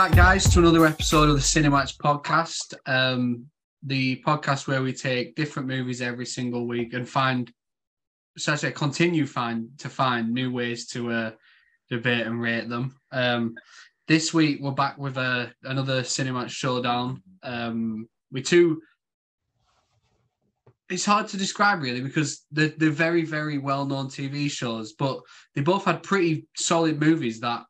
Back, guys, to another episode of the Cinematch podcast. Um, the podcast where we take different movies every single week and find, I say, continue find to find new ways to uh, debate and rate them. Um, this week we're back with uh, another Cinematch showdown. Um, we two. It's hard to describe really because they're, they're very, very well known TV shows, but they both had pretty solid movies that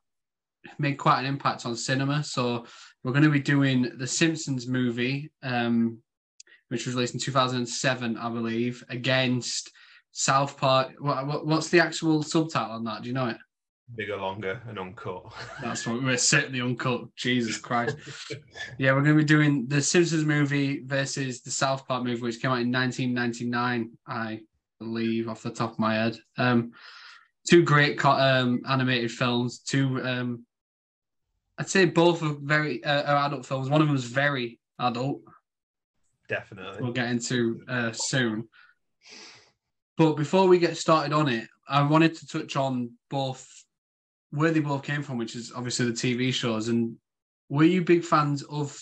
made quite an impact on cinema. So we're going to be doing the Simpsons movie, um, which was released in 2007, I believe, against South Park. What, what, what's the actual subtitle on that? Do you know it? Bigger, longer, and uncut. That's what we're certainly uncut. Jesus Christ. yeah, we're going to be doing the Simpsons movie versus the South Park movie, which came out in 1999, I believe, off the top of my head. Um, two great um, animated films, two um, I'd say both are very uh, are adult films. One of them is very adult. Definitely. We'll get into uh, soon. But before we get started on it, I wanted to touch on both where they both came from, which is obviously the TV shows. And were you big fans of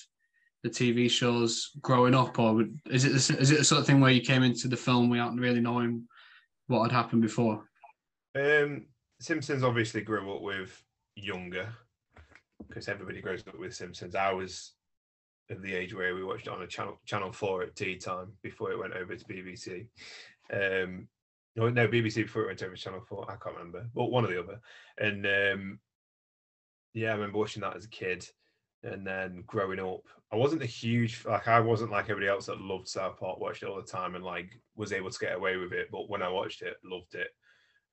the TV shows growing up, or is it is it the sort of thing where you came into the film without really knowing what had happened before? Um, Simpsons obviously grew up with younger because everybody grows up with Simpsons. I was of the age where we watched it on a channel channel four at tea time before it went over to BBC. Um, no, no, BBC before it went over to Channel Four. I can't remember, but one or the other. And um, yeah, I remember watching that as a kid, and then growing up, I wasn't a huge like I wasn't like everybody else that loved South Park, watched it all the time, and like was able to get away with it. But when I watched it, loved it,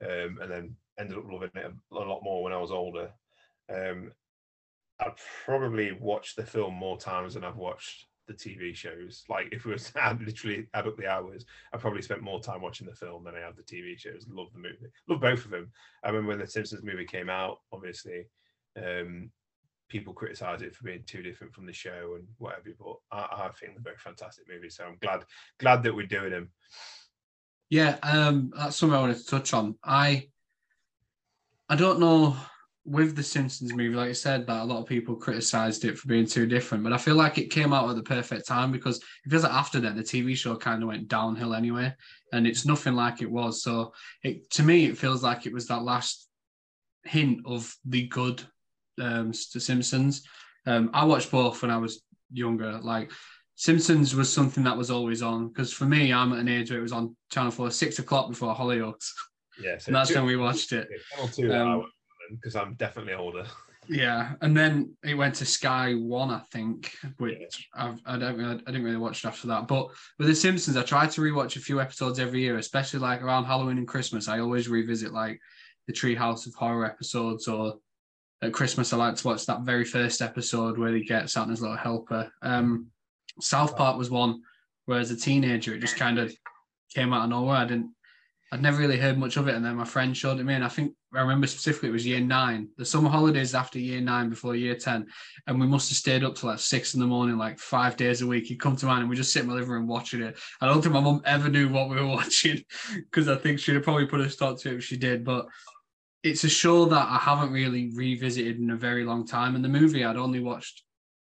um, and then ended up loving it a, lot more when I was older. Um, I'd probably watched the film more times than I've watched the TV shows. Like if we was to literally add up the hours, I probably spent more time watching the film than I have the TV shows. Love the movie. Love both of them. I remember when the Simpsons movie came out, obviously, um, people criticise it for being too different from the show and whatever, but I, I think they're both fantastic movies. So I'm glad glad that we're doing them. Yeah, um, that's something I wanted to touch on. I I don't know with the Simpsons movie, like I said, that a lot of people criticized it for being too different, but I feel like it came out at the perfect time because it feels like after that the TV show kind of went downhill anyway, and it's nothing like it was. So it to me, it feels like it was that last hint of the good um, to Simpsons. Um, I watched both when I was younger. Like Simpsons was something that was always on because for me, I'm at an age where it was on Channel Four six o'clock before Hollyoaks. Yeah, so and that's two, when we watched it. Channel Two. Um, because I'm definitely older. Yeah, and then it went to Sky One, I think, which I've, I don't really, I didn't really watch after that. But with The Simpsons, I try to rewatch a few episodes every year, especially like around Halloween and Christmas. I always revisit like the Treehouse of Horror episodes, or at Christmas, I like to watch that very first episode where he gets Santa's little helper. Um, South Park was one where, as a teenager, it just kind of came out of nowhere. I didn't I'd never really heard much of it, and then my friend showed it me, and I think I remember specifically it was year nine, the summer holidays after year nine, before year ten, and we must have stayed up till like six in the morning, like five days a week. He'd come to mine, and we just sit in my living room watching it. I don't think my mum ever knew what we were watching because I think she'd have probably put a stop to it if she did. But it's a show that I haven't really revisited in a very long time, and the movie I'd only watched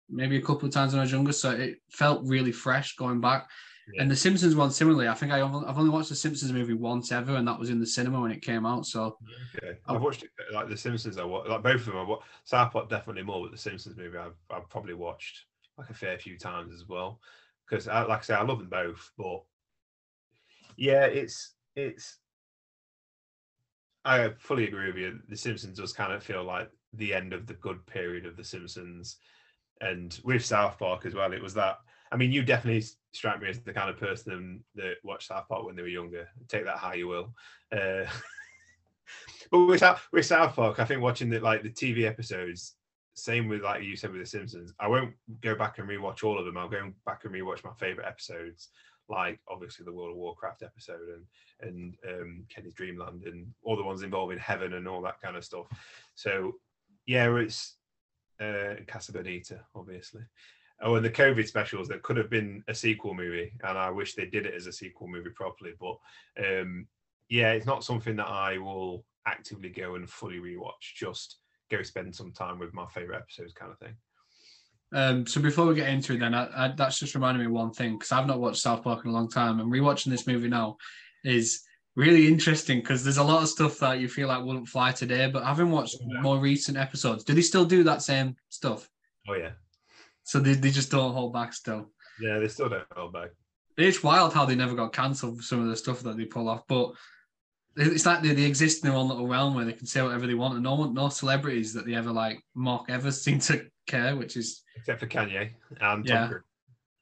maybe a couple of times when I was younger, so it felt really fresh going back. Yeah. And the Simpsons one, similarly, I think I I've only watched the Simpsons movie once ever, and that was in the cinema when it came out. So okay. Oh. I've watched it like the Simpsons. I watched, like both of them. I watched South Park definitely more, but the Simpsons movie I've, I've probably watched like a fair few times as well. Because uh, like I say, I love them both, but yeah, it's it's. I fully agree with you. The Simpsons does kind of feel like the end of the good period of the Simpsons, and with South Park as well. It was that I mean, you definitely strike me as the kind of person that watched South Park when they were younger. Take that how you will. Uh, but with, with South Park, I think watching the like the TV episodes, same with like you said with The Simpsons. I won't go back and rewatch all of them. I'll go back and rewatch my favorite episodes, like obviously the World of Warcraft episode and and um, Kenny's Dreamland and all the ones involving heaven and all that kind of stuff. So yeah, it's uh, Casa Bonita, obviously oh, and the COVID specials that could have been a sequel movie, and I wish they did it as a sequel movie properly. But um, yeah, it's not something that I will actively go and fully rewatch just go spend some time with my favorite episodes, kind of thing. Um, so before we get into it, then I, I, that's just reminded me of one thing because I've not watched South Park in a long time, and rewatching this movie now is really interesting because there's a lot of stuff that you feel like wouldn't fly today. But having watched Yeah. more recent episodes, do they still do that same stuff? Oh yeah, So they, they just don't hold back still. yeah, they still don't hold back. It's wild how they never got cancelled for some of the stuff that they pull off, but it's like they, they exist in their own little realm where they can say whatever they want, and no one, no celebrities that they ever like mock ever seem to care, which is Except for Kanye and Yeah.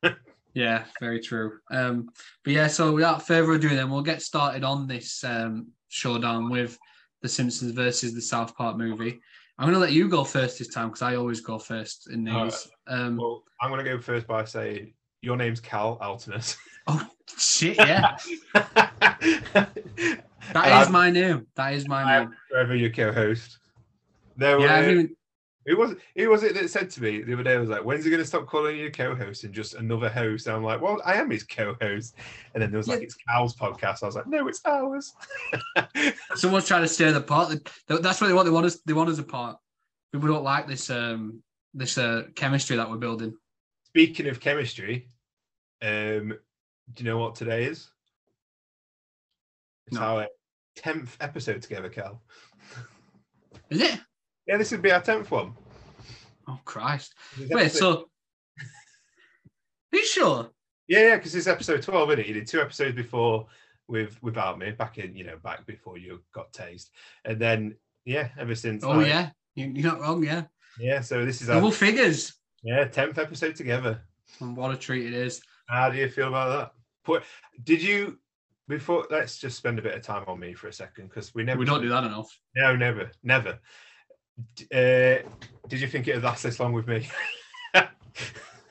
Yeah, very true. Um, but yeah, so without further ado, then we'll get started on this um, showdown with the Simpsons versus the South Park movie. I'm going to let you go first this time because I always go first in All these. Um, Well, I'm going to go first by saying your name's Cal Altinus. oh shit! Yeah, that is I'm my name. That is my I'm name. forever your co-host. No, Yeah, I haven't even, Who was who was it that said to me the other day? I was like, "When's he going to stop calling you co-host and just another host?" And I'm like, "Well, I am his co-host." And then there was like, Yeah. "It's Cal's podcast." I was like, "No, it's ours." someone's trying to steer the part. That- That's what they want. They want us. They want us apart. People don't like this. Um, this uh, chemistry that we're building. Speaking of chemistry, um, do you know what today is? It's No. our tenth episode together, Cal. Is it? Yeah, this would be our tenth one. Oh Christ! Wait. episode- So, are you sure? Yeah, yeah, because it's episode twelve, isn't it? You did two episodes before with without me, back in you know back before you got tased, and then yeah, ever since. Oh yeah, you, you're not wrong. Yeah, yeah. So this is our double figures. yeah tenth episode together. And what a treat it is. How do you feel about that? Did you before? Let's just spend a bit of time on me for a second because we never We don't do that enough. No, never, never. Uh, did you think it would last this long with me?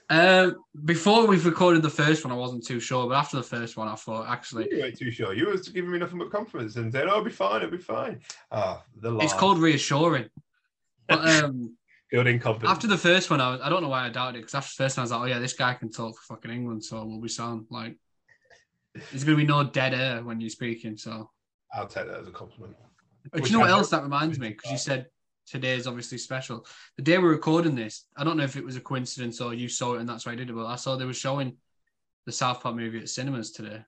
Um, before we've recorded the first one, I wasn't too sure, but after the first one, I thought actually you weren't too sure. You was giving me nothing but confidence and saying, "Oh, it'll be fine, it'll be fine." Ah, the lie. it's called reassuring. But um, building confidence. after the first one, I was, I don't know why I doubted it because after the first one, I was like, oh yeah, this guy can talk for fucking England, so we'll be sound. Like, there's gonna be no dead air when you're speaking. So, I'll take that as a compliment. but Which you know what else that reminds me? Because you said today is obviously special. The day we're recording this, I don't know if it was a coincidence or you saw it and that's why I did it, but I saw they were showing the South Park movie at cinemas today.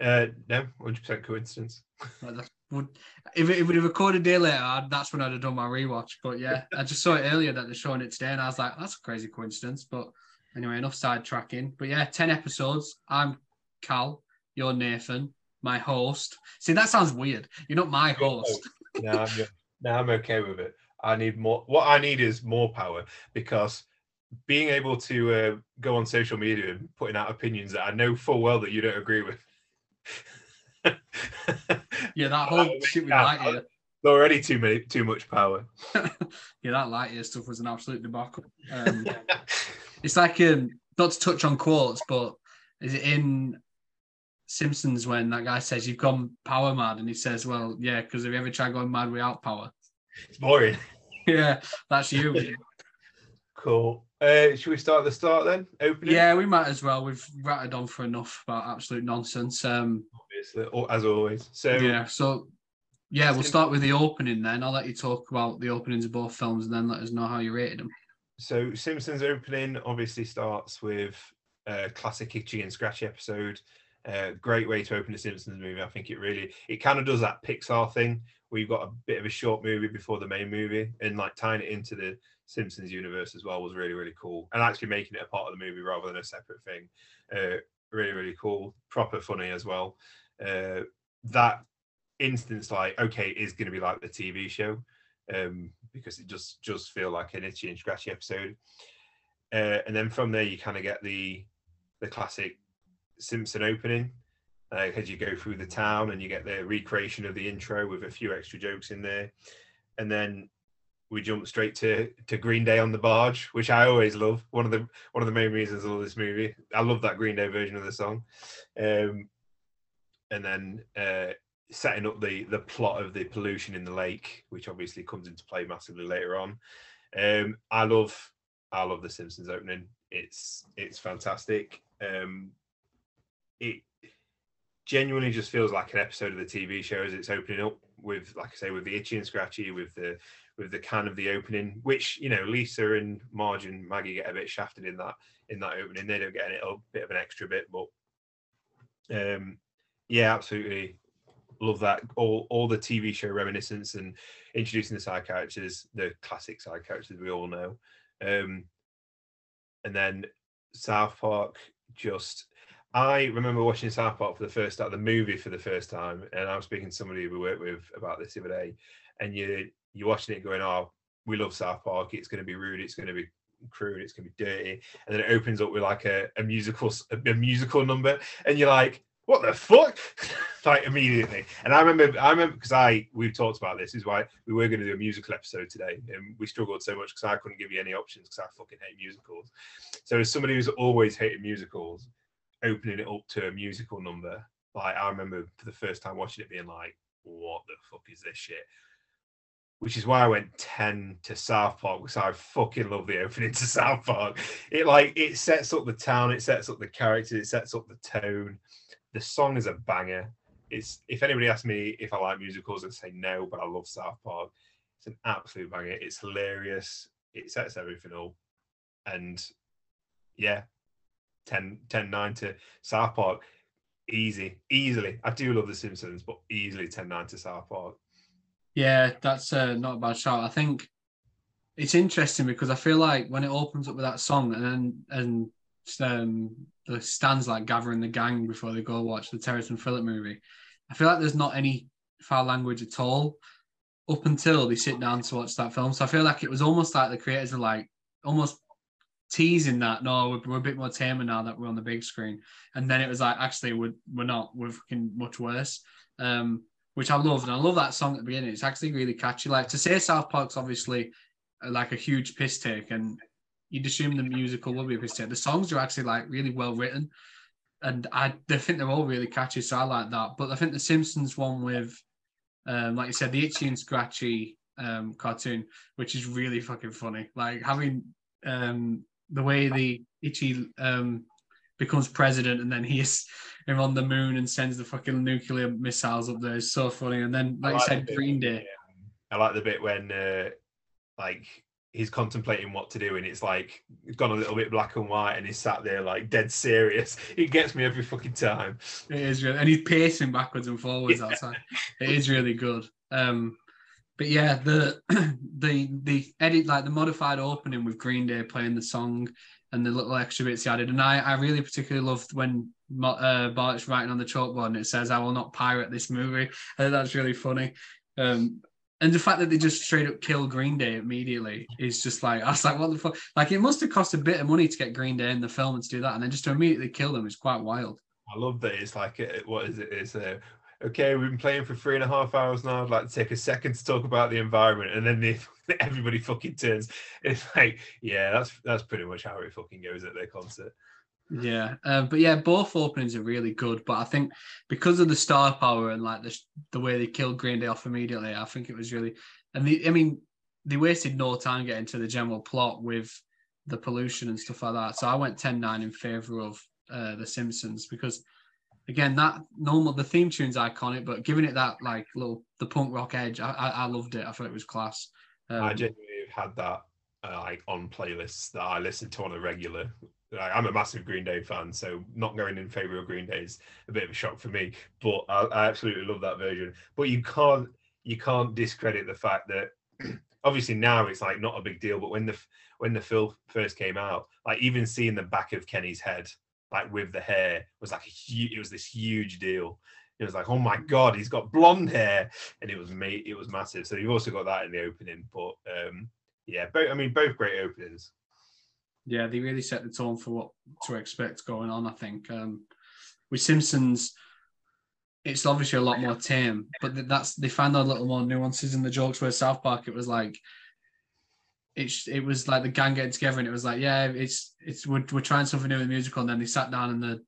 Uh, no, hundred percent coincidence. Like that would if it, if it recorded a day later, I'd, that's when I'd have done my rewatch. But yeah, I just saw it earlier that they're showing it today, and I was like, that's a crazy coincidence. But anyway, enough sidetracking. But yeah, ten episodes. I'm Cal. You're Nathan, my host. See, that sounds weird. You're not my host. no, I'm, good. No, I'm okay with it. I need more. What I need is more power because being able to uh, go on social media and putting out opinions that I know full well that you don't agree with. Yeah, that whole wait, shit with Lightyear. already too many, too much power. Yeah, that Lightyear stuff was an absolute debacle. Um, it's like um, not to touch on quotes, but is it in Simpsons when that guy says you've gone power mad, and he says, "Well, yeah, because have you ever tried going mad without power?" it's boring. yeah, that's you. Cool. Uh, should we start at the start then? Opening. yeah, we might as well. We've ratted on for enough about absolute nonsense. Um, Obviously, as always. So yeah, so yeah, we'll start with the opening then. I'll let you talk about the openings of both films, and then let us know how you rated them. So Simpsons opening obviously starts with a classic itchy and scratchy episode. Uh, great way to open a Simpsons movie. I think it really it kind of does that Pixar thing where you've got a bit of a short movie before the main movie and like tying it into the Simpsons universe as well was really really cool. And actually making it a part of the movie rather than a separate thing. Uh, really really cool. Proper funny as well. Uh, that instance like okay is going to be like the TV show um, because it just just feel like an itchy and scratchy episode. Uh, and then from there, you kind of get the the classic Simpson opening uh, as you go through the town, and you get the recreation of the intro with a few extra jokes in there, and then we jump straight to to Green Day on the barge, which I always love. One of the one of the main reasons I love this movie. I love that Green Day version of the song. Um, and then uh, setting up the the plot of the pollution in the lake, which obviously comes into play massively later on. Um, I love I love the Simpsons opening. It's it's fantastic. Um, it genuinely just feels like an episode of the TV show as it's opening up with, like I say, with the itchy and scratchy, with the with the can of the opening, which you know Lisa and Marge and Maggie get a bit shafted in that in that opening. They don't get a little bit of an extra bit, but um, yeah, absolutely love that. All all the TV show reminiscence and introducing the side characters, the classic side characters we all know. Um, and then South Park just I remember watching South Park for the first time, the movie for the first time, and I was speaking to somebody we work with about this the other day, and you you're watching it going, oh, we love South Park. It's going to be rude. It's going to be crude. It's going to be dirty, and then it opens up with like a, a musical a, a musical number, and you're like, what the fuck? like immediately. And I remember, I remember because I we've talked about this. Is why we were going to do a musical episode today, and we struggled so much because I couldn't give you any options because I fucking hate musicals. So as somebody who's always hated musicals, opening it up to a musical number, like I remember for the first time watching it being like, what the fuck is this shit? Which is why I went 10 to South Park because I fucking love the opening to South Park. It like it sets up the town, it sets up the characters, it sets up the tone. The song is a banger. It's if anybody asks me if I like musicals, I'd say no, but I love South Park. It's an absolute banger. It's hilarious. It sets everything up. And yeah, 10, 10 9 to South Park. Easy, easily. I do love The Simpsons, but easily 10 9 to South Park. Yeah, that's uh, not a bad shot. I think it's interesting because I feel like when it opens up with that song and then and um, the stands like gathering the gang before they go watch the Terrance and Phillip movie, I feel like there's not any foul language at all up until they sit down to watch that film. So I feel like it was almost like the creators are like almost teasing that no we're, we're, a bit more tamer now that we're on the big screen. And then it was like actually we're, we're not we're fucking much worse um which i loved. And i love that song at the beginning. It's actually really catchy. Like to say south park's obviously uh, like a huge piss take and you'd assume the musical will be a piss take. The songs are actually like really well written. And i, I think they're all really catchy so i like that. But i think the simpsons one with um like you said the itchy and scratchy um cartoon which is really fucking funny. Like having um the way the Itchy um, becomes president and then he's him on the moon and sends the fucking nuclear missiles up there is so funny. And then, like, like you said, Green Day. I like the bit when, uh, like, he's contemplating what to do and it's like gone a little bit black and white and he's sat there like dead serious. It gets me every fucking time. It is really, and he's pacing backwards and forwards yeah. outside. It is really good. Um, but yeah, the the the edit like the modified opening with Green Day playing the song and the little extra bits he added, and I I really particularly loved when uh, Bart's writing on the chalkboard and it says "I will not pirate this movie." I think that's really funny. Um, and the fact that they just straight up kill Green Day immediately is just like I was like, what the fuck? Like it must have cost a bit of money to get Green Day in the film and to do that, and then just to immediately kill them is quite wild. I love that it's like what is it? It's a okay, we've been playing for three and a half hours now. I'd like to take a second to talk about the environment, and then the, everybody fucking turns. It's like, yeah, that's that's pretty much how it fucking goes at their concert. Yeah, uh, but yeah, both openings are really good. But I think because of the star power and like the the way they killed Green Day off immediately, I think it was really. And the, I mean, they wasted no time getting to the general plot with the pollution and stuff like that. So I went 10-9 in favor of uh, the Simpsons because again that normal the theme tune's iconic but giving it that like little the punk rock edge i i, I loved it. I thought it was class. Um, i genuinely had that uh, like on playlists that i listen to on a regular. Like, i'm a massive green day fan so not going in favor of green day is a bit of a shock for me but I, I absolutely love that version. But you can't you can't discredit the fact that obviously now it's like not a big deal but when the when the film first came out like even seeing the back of kenny's head like with the hair was like huge, it was this huge deal. It was like, oh my god, he's got blonde hair, and it was me, it was massive. So you've also got that in the opening, but um, yeah, both. I mean, both great openings. Yeah, they really set the tone for what to expect going on. I think um, with Simpsons, it's obviously a lot more tame, but that's they find a little more nuances in the jokes. Where South Park, it was like it's it was like the gang getting together and it was like yeah it's it's we're, we're trying something new in the musical and then they sat down in the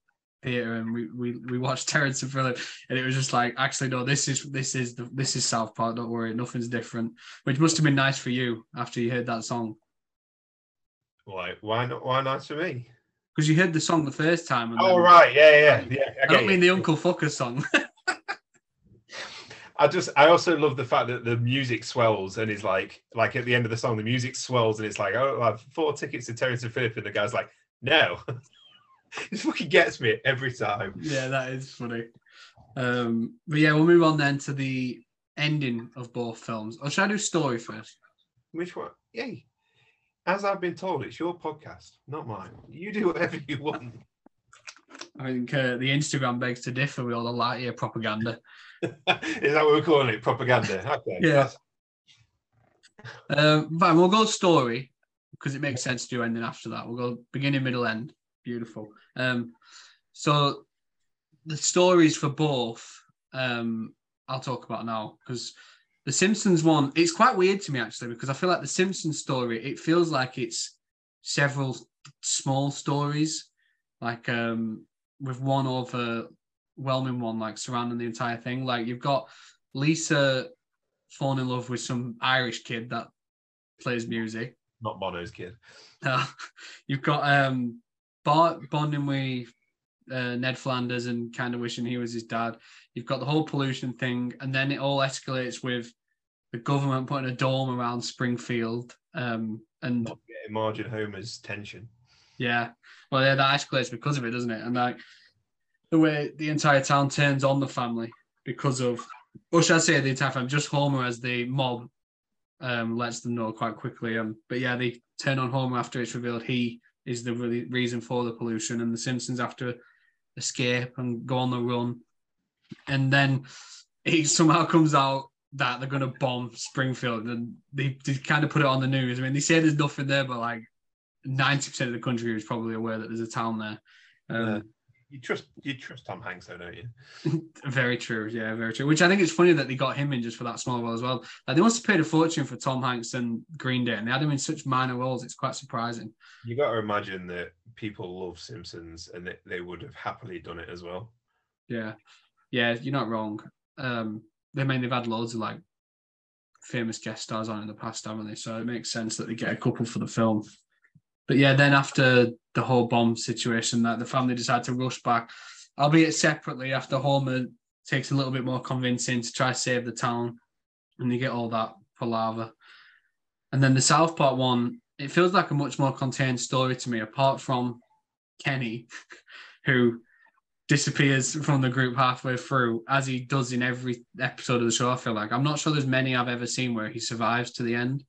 theater and we we, we watched Terrance and Phillip and it was just like actually no this is this is the, this is South Park don't worry nothing's different which must have been nice for you after you heard that song. Why why not why nice for me? Because you heard the song the first time oh right yeah yeah yeah I, I don't mean the Uncle Fucker song I just I also love the fact that the music swells and is like like at the end of the song the music swells and it's like oh I have four tickets to Terrance and Phillip and the guy's like no this fucking gets me every time Yeah, that is funny. Um, but yeah, we'll move on then to the ending of both films. Or should I do story first? which one yay as I've been told it's your podcast not mine you do whatever you want I think uh, the Instagram begs to differ with all the Lightyear propaganda. Is that what we're calling it propaganda okay Yeah. that's- Um, fine, we'll go story because it makes sense to do ending after that. We'll go beginning, middle, end. Beautiful. Um, so the stories for both, um, I'll talk about now because the Simpsons one, it's quite weird to me actually because I feel like the Simpsons story, it feels like it's several small stories, like um, with one overwhelming one, like surrounding the entire thing. Like you've got Lisa falling in love with some Irish kid that plays music. not Bono's kid Uh, you've got um, Bart bonding with uh, Ned Flanders and kind of wishing he was his dad. You've got the whole pollution thing, and then it all escalates with the government putting a dome around Springfield. Um, and not getting Margin Homer's tension yeah, well, yeah, that escalates because of it, doesn't it? And like the way the entire town turns on the family because of, or should I say the entire family? Just Homer as the mob um, lets them know quite quickly. Um, but yeah, they turn on Homer after it's revealed he is the really reason for the pollution, and the Simpsons after escape and go on the run, and then it somehow comes out that they're going to bomb Springfield, and they, they kind of put it on the news. I mean, they say there's nothing there, but like ninety percent of the country is probably aware that there's a town there. Um, you trust you trust Tom Hanks though don't you Very true, yeah, very true. Which I think it's funny that they got him in just for that small role as well. Like they must have paid a fortune for Tom Hanks and Green Day, and they had him in such minor roles. It's quite surprising. you got to imagine that people love Simpsons and that they would have happily done it as well Yeah, yeah, you're not wrong. Um, they mean they've had loads of like famous guest stars on in the past, haven't they? So it makes sense that they get a couple for the film. But yeah, then after the whole bomb situation, that the family decided to rush back, albeit separately. After Homer takes a little bit more convincing to try to save the town, and they get all that palaver. And then the South Park one, it feels like a much more contained story to me, apart from Kenny, who disappears from the group halfway through, as he does in every episode of the show. I feel like I'm not sure there's many I've ever seen where he survives to the end.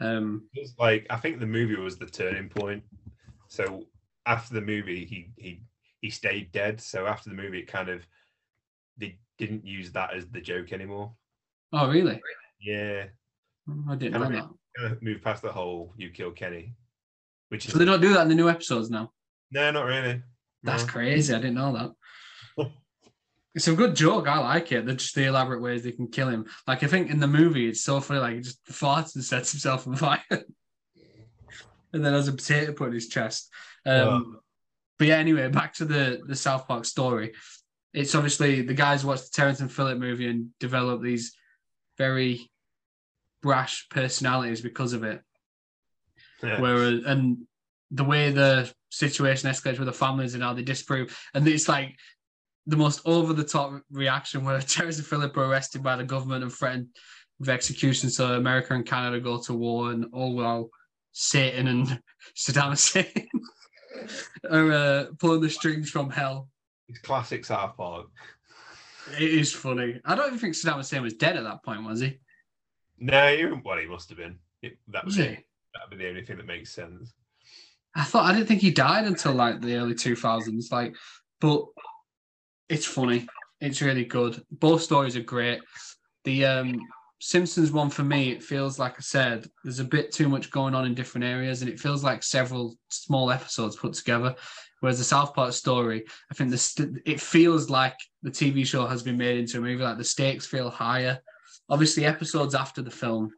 Um, It was like I think the movie was the turning point. So after the movie, he he he stayed dead. So after the movie, it kind of they didn't use that as the joke anymore. oh, really? Yeah, I didn't know Kind that. kind of moved past the whole "you kill Kenny," which is So they don't do that in the new episodes now. no, not really. That's No. crazy. I didn't know that. It's a good joke. I like it. They're just the elaborate ways they can kill him. Like I think in the movie, it's so funny. Like he just farts and sets himself on fire, and then has a potato put in his chest. Um, But yeah, anyway, back to the the South Park story. It's obviously the guys watched the Terrance and Phillip movie and developed these very brash personalities because of it. Yeah. Whereas, and the way the situation escalates with the families and how they disprove, and it's like the most over the top reaction where and Phillip are arrested by the government and threatened with execution. So America and Canada go to war, and all while Satan and Saddam Hussein are uh, pulling the strings from hell. It's classic South Park. It is funny. I don't even think Saddam Hussein was dead at that point, was he? No, you well, he must have been. It, that Was was it. That'd be the only thing that makes sense. I thought I didn't think he died until like the early two thousands. Like, but it's funny. It's really good. Both stories are great. The um, Simpsons one for me, it feels like I said, there's a bit too much going on in different areas, and it feels like several small episodes put together. Whereas the South Park story, I think the it feels like the TV show has been made into a movie. Like the stakes feel higher. Obviously, episodes after the film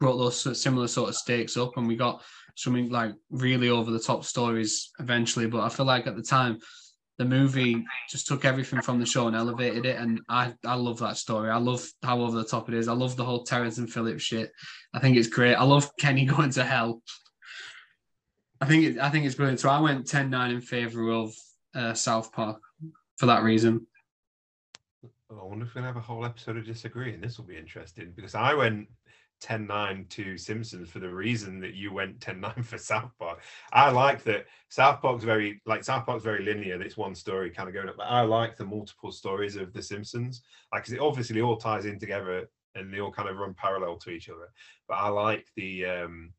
brought those similar sort of stakes up, and we got something like really over the top stories eventually. But I feel like at the time, the movie just took everything from the show and elevated it. And I, I love that story. I love how over the top it is. I love the whole Terrance and Phillip shit. I think it's great. I love Kenny going to hell. I think it, I think it's brilliant. So I went 10-9 in favor of uh, South Park for that reason. I wonder if we're gonna have a whole episode of disagreeing. This will be interesting because I went 10-9 to Simpsons for the reason that you went 10-9 for South Park. I like that South Park's very like South Park's very linear. It's one story kind of going up, but I like the multiple stories of the Simpsons. Like, cause it obviously all ties in together and they all kind of run parallel to each other. But I like the um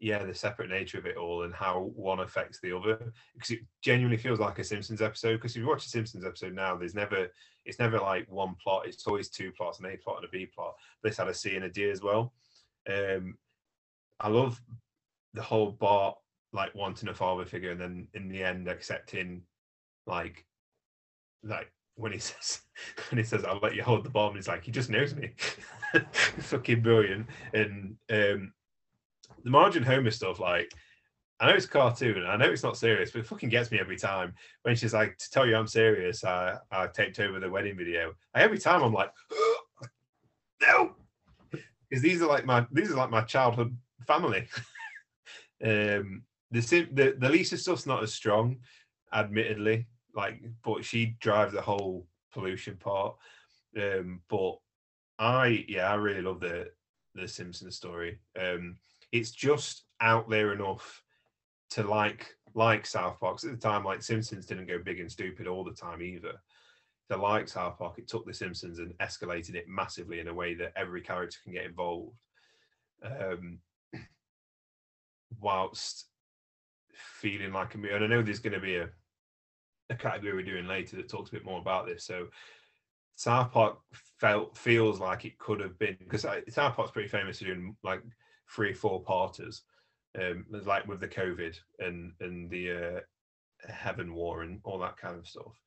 yeah, the separate nature of it all and how one affects the other because it genuinely feels like a Simpsons episode. Because if you watch a Simpsons episode now, there's never it's never like one plot. It's always two plots, an A plot and a B plot. This had a C and a D as well. Um, I love the whole Bart like wanting a father figure and then in the end accepting like like when he says when he says I'll let you hold the bomb, he's like he just knows me. Fucking brilliant. And um the Margin Homer stuff, like I know it's cartoon, I know it's not serious, but it fucking gets me every time. When she's like, "To tell you I'm serious, I, I taped over the wedding video." every time I'm like, "No," because these are like my these are like my childhood family. um, the, the the Lisa stuff's not as strong, admittedly, like, but she drives the whole pollution part. Um, but I, yeah, I really love the the Simpsons story. Um, it's just out there enough to like like South Park. At the time, like Simpsons didn't go big and stupid all the time either. The like South Park, it took The Simpsons and escalated it massively in a way that every character can get involved. Um, whilst feeling like a and I know there's going to be a, a category we're doing later that talks a bit more about this. So South Park felt feels like it could have been because South Park's pretty famous for doing like three, four parters, um, like with the COVID and and the uh, Heaven War and all that kind of stuff.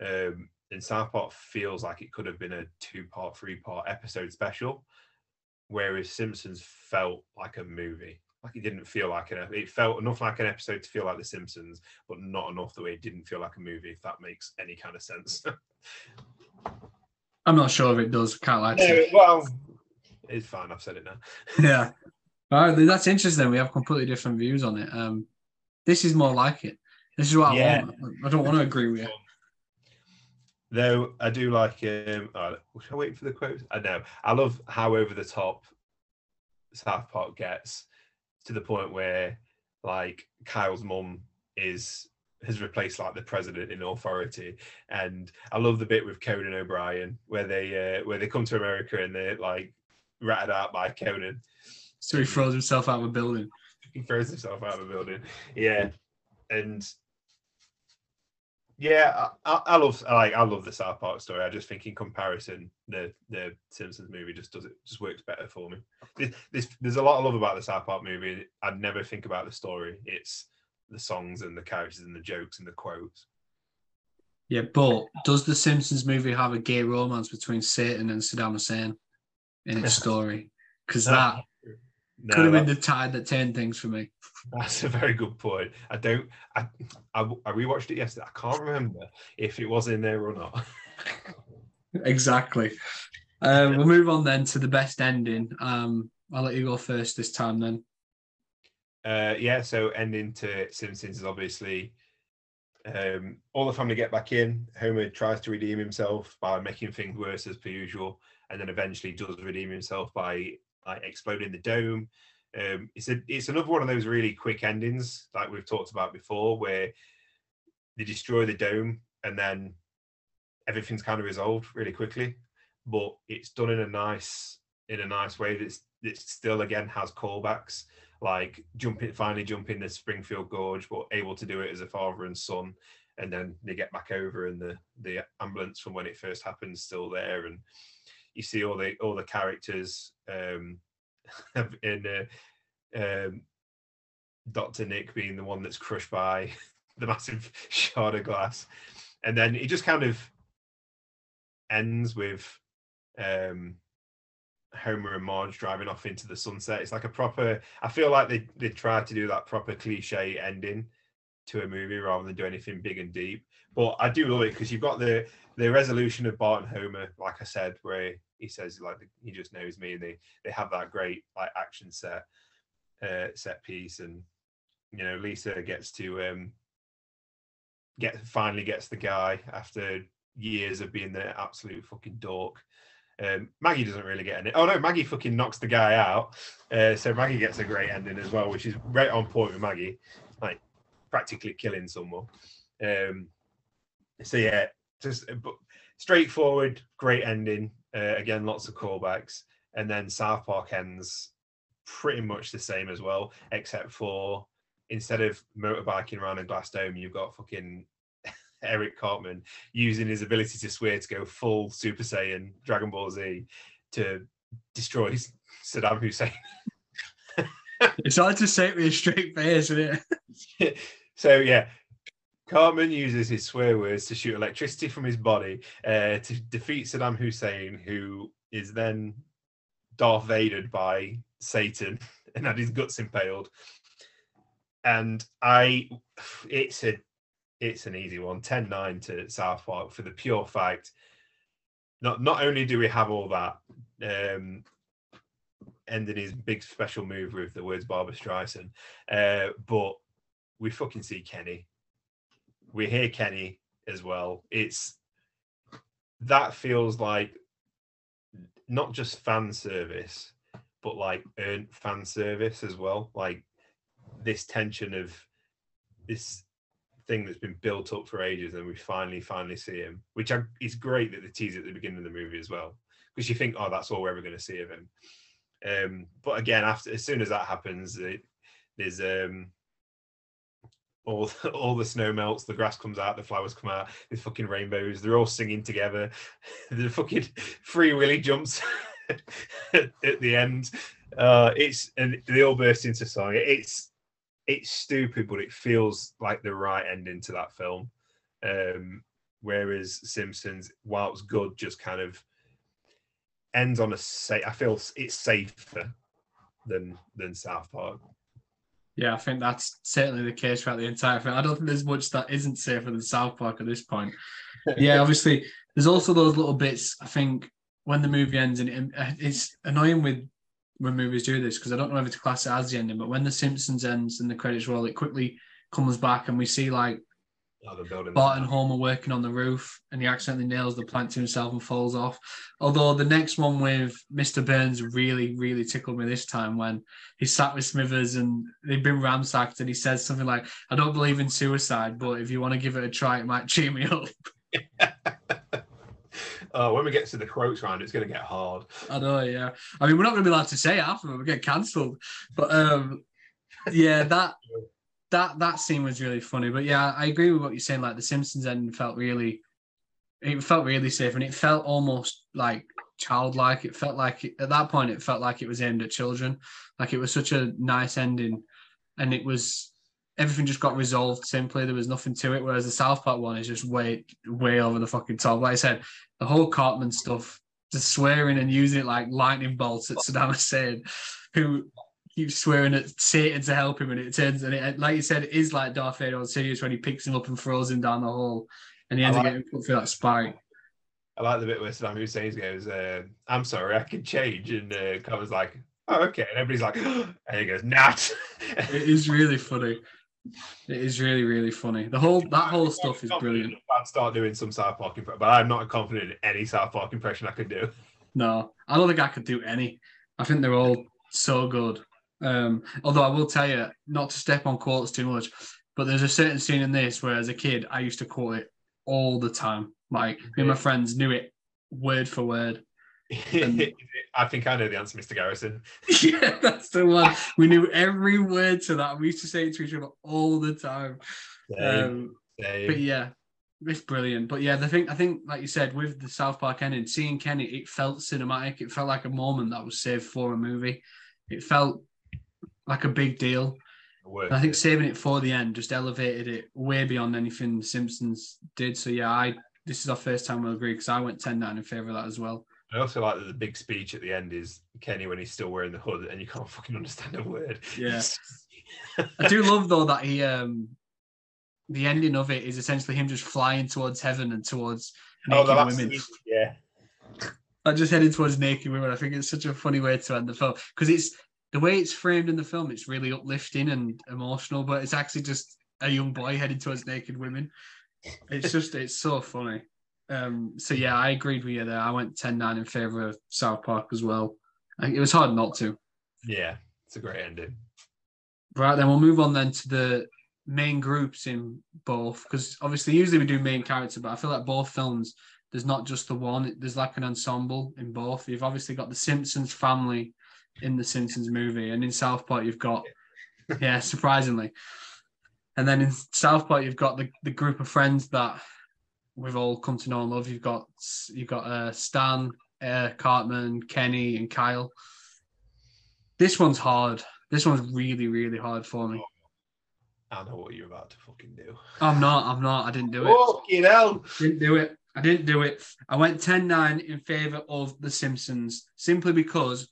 Um, and South Park feels like it could have been a two-part, three-part episode special, whereas Simpsons felt like a movie. Like it didn't feel like an. It felt enough like an episode to feel like The Simpsons, but not enough the way it didn't feel like a movie. If that makes any kind of sense. I'm not sure if it does. Can't lie. No, well, it's fine. I've said it now. yeah. Right, that's interesting. We have completely different views on it. Um, this is more like it. This is what yeah. I want. I don't want to agree with you. Though I do like um oh, should I wait for the quote? I know. I love how over the top South Park gets to the point where like Kyle's mum is has replaced like the president in authority. And I love the bit with Conan O'Brien where they uh, where they come to America and they're like ratted out by Conan so he throws himself out of a building. He throws himself out of a building. Yeah, and yeah, I, I love I like I love the South Park story. I just think in comparison, the the Simpsons movie just does it just works better for me. This, this, there's a lot I love about the South Park movie. I'd never think about the story. It's the songs and the characters and the jokes and the quotes. Yeah, but does the Simpsons movie have a gay romance between Satan and Saddam Hussein in its story? Because that no, Could have been the tide that turned things for me. That's a very good point. I don't. I, I I rewatched it yesterday. I can't remember if it was in there or not. exactly. Uh, we'll move on then to the best ending. Um, I'll let you go first this time then. Uh, yeah. So ending to Simpsons is obviously um, all the family get back in. Homer tries to redeem himself by making things worse as per usual, and then eventually does redeem himself by like exploding the dome. Um, it's a it's another one of those really quick endings, like we've talked about before, where they destroy the dome and then everything's kind of resolved really quickly. But it's done in a nice in a nice way that's that still again has callbacks, like jumping finally jumping the Springfield Gorge, but able to do it as a father and son. And then they get back over, and the the ambulance from when it first happened still there, and you see all the all the characters um, in uh, um, Doctor Nick being the one that's crushed by the massive shard of glass, and then it just kind of ends with um, Homer and Marge driving off into the sunset. It's like a proper. I feel like they they tried to do that proper cliche ending to a movie rather than do anything big and deep. But I do love it because you've got the the resolution of Bart and Homer, like I said, where he says like he just knows me, and they they have that great like action set uh, set piece, and you know Lisa gets to um get finally gets the guy after years of being the absolute fucking dork. Um, Maggie doesn't really get any. Oh no, Maggie fucking knocks the guy out. Uh, so Maggie gets a great ending as well, which is right on point with Maggie, like practically killing someone. Um, so yeah, just straightforward, great ending. Uh, again, lots of callbacks, and then South Park ends pretty much the same as well, except for instead of motorbiking around a glass dome, you've got fucking Eric Cartman using his ability to swear to go full Super Saiyan Dragon Ball Z to destroy Saddam Hussein. it's hard to say it with a straight face, isn't it? so yeah, Cartman uses his swear words to shoot electricity from his body uh, to defeat Saddam Hussein, who is then Darth Vadered by Satan and had his guts impaled. And I, it's a it's an easy one 10 9 to South Park for the pure fact. Not, not only do we have all that, um, ending his big special move with the words Barbra Streisand, uh, but we fucking see Kenny. We hear Kenny as well. It's that feels like not just fan service, but like earned fan service as well. Like this tension of this thing that's been built up for ages, and we finally, finally see him, which I, is great that they tease at the beginning of the movie as well, because you think, oh, that's all we're ever going to see of him. Um, but again, after as soon as that happens, it, there's um, all all the snow melts, the grass comes out, the flowers come out, there's fucking rainbows. They're all singing together. the fucking free willy jumps at the end. Uh, it's and they all burst into song. It's it's stupid, but it feels like the right ending to that film. Um, whereas Simpsons, while it's good, just kind of ends on a safe. I feel it's safer than than South Park. Yeah, I think that's certainly the case throughout the entire film. I don't think there's much that isn't safer than South Park at this point. yeah, obviously, there's also those little bits. I think when the movie ends, and it, uh, it's annoying with when movies do this because I don't know if it's class it as the ending, but when the Simpsons ends and the credits roll, it quickly comes back and we see like oh, Bart and Homer working on the roof, and he accidentally nails the plant to himself and falls off. Although the next one with Mr. Burns really, really tickled me this time when he sat with Smithers and they've been ransacked, and he says something like, "I don't believe in suicide, but if you want to give it a try, it might cheer me up." uh, when we get to the quotes round, it's going to get hard. I know, yeah. I mean, we're not going to be allowed to say it after we get cancelled. But um, yeah, that that that scene was really funny. But yeah, I agree with what you're saying. Like the Simpsons ending felt really, it felt really safe, and it felt almost like childlike. It felt like it, at that point, it felt like it was aimed at children. Like it was such a nice ending, and it was everything just got resolved simply. There was nothing to it. Whereas the South Park one is just way, way over the fucking top. Like I said, the whole Cartman stuff, the swearing and using it like lightning bolts at Saddam Hussein, who keeps swearing at Satan to help him, and it turns and it, like you said, it is like Darth Vader on Sidious when he picks him up and throws him down the hole, and he ends like, up getting put through that spike. I like the bit where Saddam Hussein goes, uh, "I'm sorry, I can change," and uh, Cartman's like, "Oh, okay," and everybody's like, and he goes, "Not." it is really funny. It is really, really funny. The whole that whole stuff is brilliant. I'd start doing some South Park impression, but I'm not confident in any South Park impression I could do. No, I don't think I could do any. I think they're all so good. Um, although I will tell you, not to step on quotes too much, but there's a certain scene in this where, as a kid, I used to quote it all the time. Like me and my friends knew it word for word. I think I know the answer, Mr. Garrison. yeah, that's the one. We knew every word to that. We used to say it to each other all the time. Same, um, same. But yeah, it's brilliant. But yeah, the thing I think, like you said, with the South Park ending, seeing Kenny, it felt cinematic. It felt like a moment that was saved for a movie. It felt like a big deal. I think saving it for the end just elevated it way beyond anything the Simpsons did. So yeah, I this is our first time we'll agree because I went 10-9 in favour of that as well. I also like that the big speech at the end is Kenny when he's still wearing the hood and you can't fucking understand a word. Yeah. I do love though that he um the ending of it is essentially him just flying towards heaven and towards oh, naked oh, women. yeah. I just heading towards naked women. I think it's such a funny way to end the film because it's the way it's framed in the film. It's really uplifting and emotional, but it's actually just a young boy heading towards naked women. It's just it's so funny. Um, so yeah, I agreed with you there. I went 10-9 in favour of South Park as well. It was hard not to. Yeah, it's a great ending. Right, then we'll move on then to the main groups in both, because obviously usually we do main character, but I feel like both films there's not just the one. There's like an ensemble in both. You've obviously got the Simpsons family in the Simpsons movie, and in South Park you've got yeah, surprisingly. And then in South Park you've got the, the group of friends that we've all come to know and love. You've got you've got uh, Stan, uh, Cartman, Kenny, and Kyle. This one's hard. This one's really, really hard for me. I know what you're about to fucking do. I'm not. I'm not. I didn't do it. Fucking hell. Didn't do it. I didn't do it. I went 10 9 in favor of The Simpsons simply because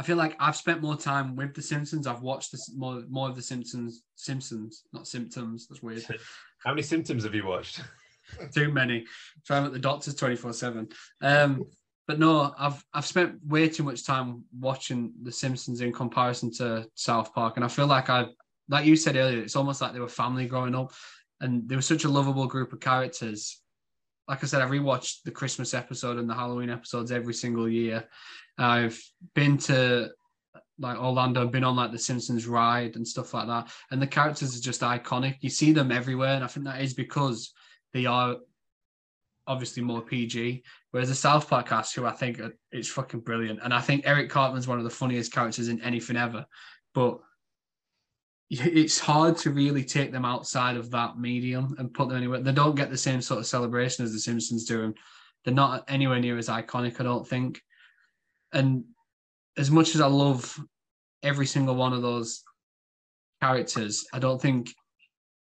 I feel like I've spent more time with The Simpsons. I've watched this more, more of The Simpsons, Simpsons, not symptoms. That's weird. How many symptoms have you watched? Too many. So I'm at the doctor's 24 7. Um, but no, I've I've spent way too much time watching The Simpsons in comparison to South Park, and I feel like I, like you said earlier, it's almost like they were family growing up, and they were such a lovable group of characters like I said, I rewatched the Christmas episode and the Halloween episodes every single year. I've been to like Orlando, been on like the Simpsons ride and stuff like that. And the characters are just iconic. You see them everywhere. And I think that is because they are obviously more PG. Whereas the South Park cast, who I think are, it's fucking brilliant. And I think Eric Cartman's one of the funniest characters in anything ever. But it's hard to really take them outside of that medium and put them anywhere. They don't get the same sort of celebration as the Simpsons do, and they're not anywhere near as iconic. I don't think. And as much as I love every single one of those characters, I don't think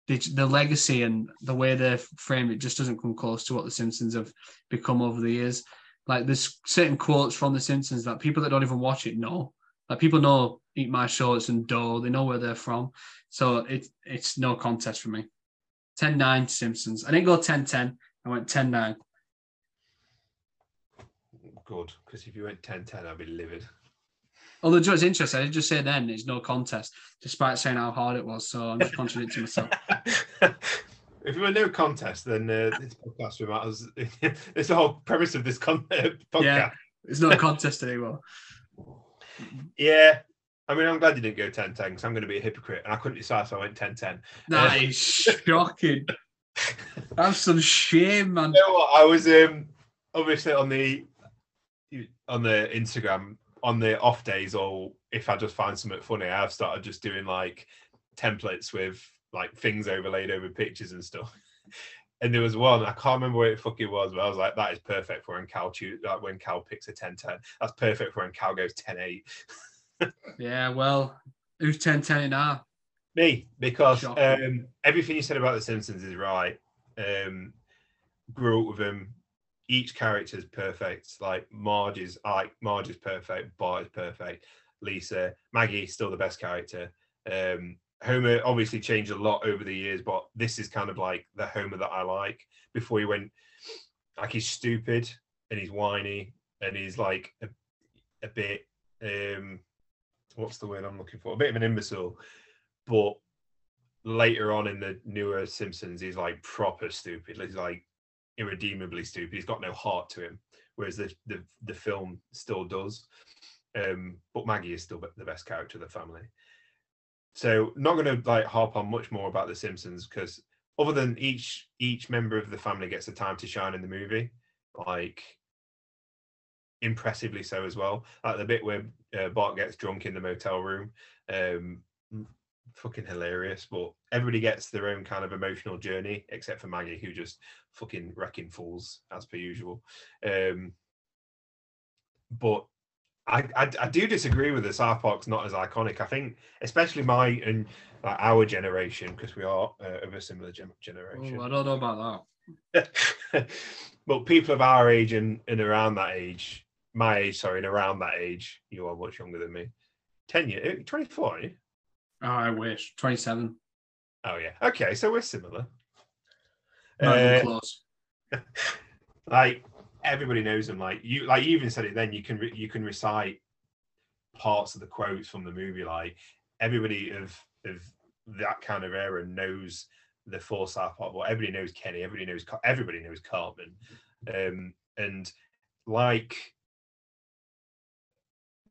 the, the legacy and the way they're framed it just doesn't come close to what the Simpsons have become over the years. Like there's certain quotes from the Simpsons that people that don't even watch it know. Like people know Eat My Shorts and D'oh, they know where they're from. So it, it's no contest for me. 10 9 Simpsons. I didn't go 10 10, I went 10 9. Good, because if you went 10 10, I'd be livid. Although it's interesting, I did just say then it's no contest, despite saying how hard it was. So I'm just contradicting myself. if it were no contest, then uh, this podcast matter. it's the whole premise of this con- podcast. Yeah, it's not a contest anymore. Yeah. I mean, I'm glad you didn't go 10 10 because I'm going to be a hypocrite and I couldn't decide, so I went 10 10. That uh, is shocking. That's some shame, man. You know what? I was um, obviously on the on the Instagram on the off days, or if I just find something funny, I've started just doing like templates with like things overlaid over pictures and stuff. And there was one, I can't remember where it fucking was, but I was like, that is perfect for when Cal choose, like when Cal picks a 10 10. That's perfect for when Cal goes 10 8. yeah, well, who's 10 10 now? Me, because um, everything you said about The Simpsons is right. Um, grew up with them. Each character is perfect. Like Marge is like Marge is perfect. Bart is perfect. Lisa, Maggie still the best character. Um, Homer obviously changed a lot over the years, but this is kind of like the Homer that I like. Before he went, like he's stupid and he's whiny and he's like a, a bit, um, what's the word I'm looking for? A bit of an imbecile. But later on in the newer Simpsons, he's like proper stupid. He's like irredeemably stupid. He's got no heart to him, whereas the the, the film still does. Um, but Maggie is still the best character of the family. So not going to like harp on much more about the Simpsons because other than each each member of the family gets a time to shine in the movie, like impressively so as well. Like the bit where uh, Bart gets drunk in the motel room, um, fucking hilarious. But everybody gets their own kind of emotional journey, except for Maggie, who just fucking wrecking fools as per usual. Um, but I, I, I do disagree with the South Park's not as iconic. I think, especially my and like our generation, because we are uh, of a similar gen- generation. Oh, I don't know about that. but people of our age and, and around that age, my age, sorry, and around that age, you are much younger than me. 10 years, 24, are you? Oh, I wish. 27. Oh, yeah. Okay, so we're similar. Not uh, close. like, everybody knows them. Like you, like you even said it. Then you can re- you can recite parts of the quotes from the movie. Like everybody of of that kind of era knows the four South Park. Well, everybody knows Kenny. Everybody knows everybody knows Cartman, um, and like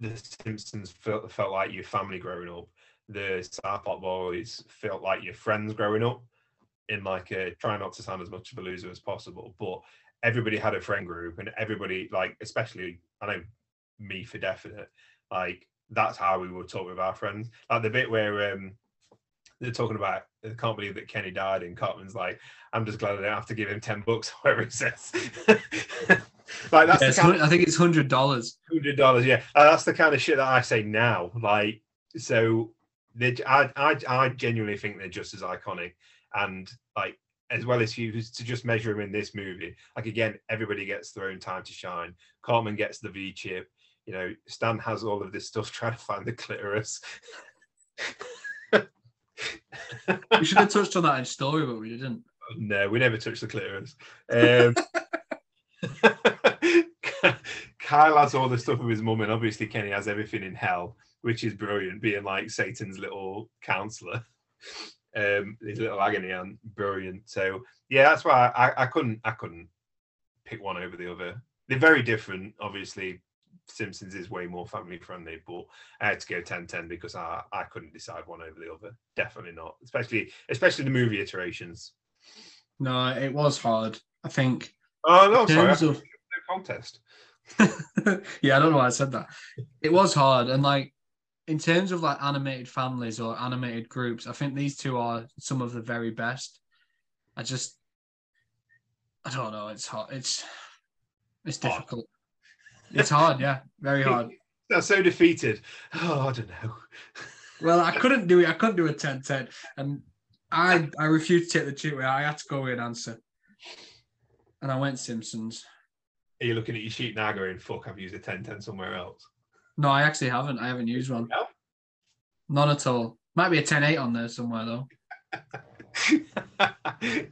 the Simpsons felt felt like your family growing up. The South Park boys felt like your friends growing up. In like a try not to sound as much of a loser as possible, but everybody had a friend group, and everybody like, especially I know me for definite, like that's how we would talk with our friends. Like the bit where um they're talking about I can't believe that Kenny died and Cartman's like, I'm just glad I don't have to give him 10 bucks, whatever it says. like that's yeah, kind of, I think it's hundred dollars. Hundred dollars, yeah. Uh, that's the kind of shit that I say now. Like, so they I, I I genuinely think they're just as iconic. And like as well as you to just measure them in this movie, like again, everybody gets their own time to shine. Cartman gets the V chip, you know, Stan has all of this stuff trying to find the clitoris. we should have touched on that in story, but we didn't. No, we never touched the clitoris. Um, Kyle has all the stuff with his mum, and obviously Kenny has everything in hell, which is brilliant, being like Satan's little counselor. Um, his little agony and brilliant. So yeah, that's why I, I couldn't I couldn't pick one over the other. They're very different, obviously. Simpsons is way more family friendly, but I had to go 10-10 because I, I couldn't decide one over the other. Definitely not. Especially especially the movie iterations. No, it was hard. I think. Oh no, sorry. Of... No contest. yeah, I don't know why I said that. It was hard, and like in terms of like animated families or animated groups, I think these two are some of the very best. I just, I don't know. It's hard. It's it's difficult. It's hard, yeah, very hard. That's so defeated. Oh, I don't know. well, I couldn't do it. I couldn't do a 10-10. and I I refused to take the cheat way. I had to go with an answer, and I went Simpsons. Are you looking at your sheet now, going, "Fuck, I've used a 10-10 somewhere else"? No, I actually haven't. I haven't used one. No? None at all. Might be a 10-8 on there somewhere though.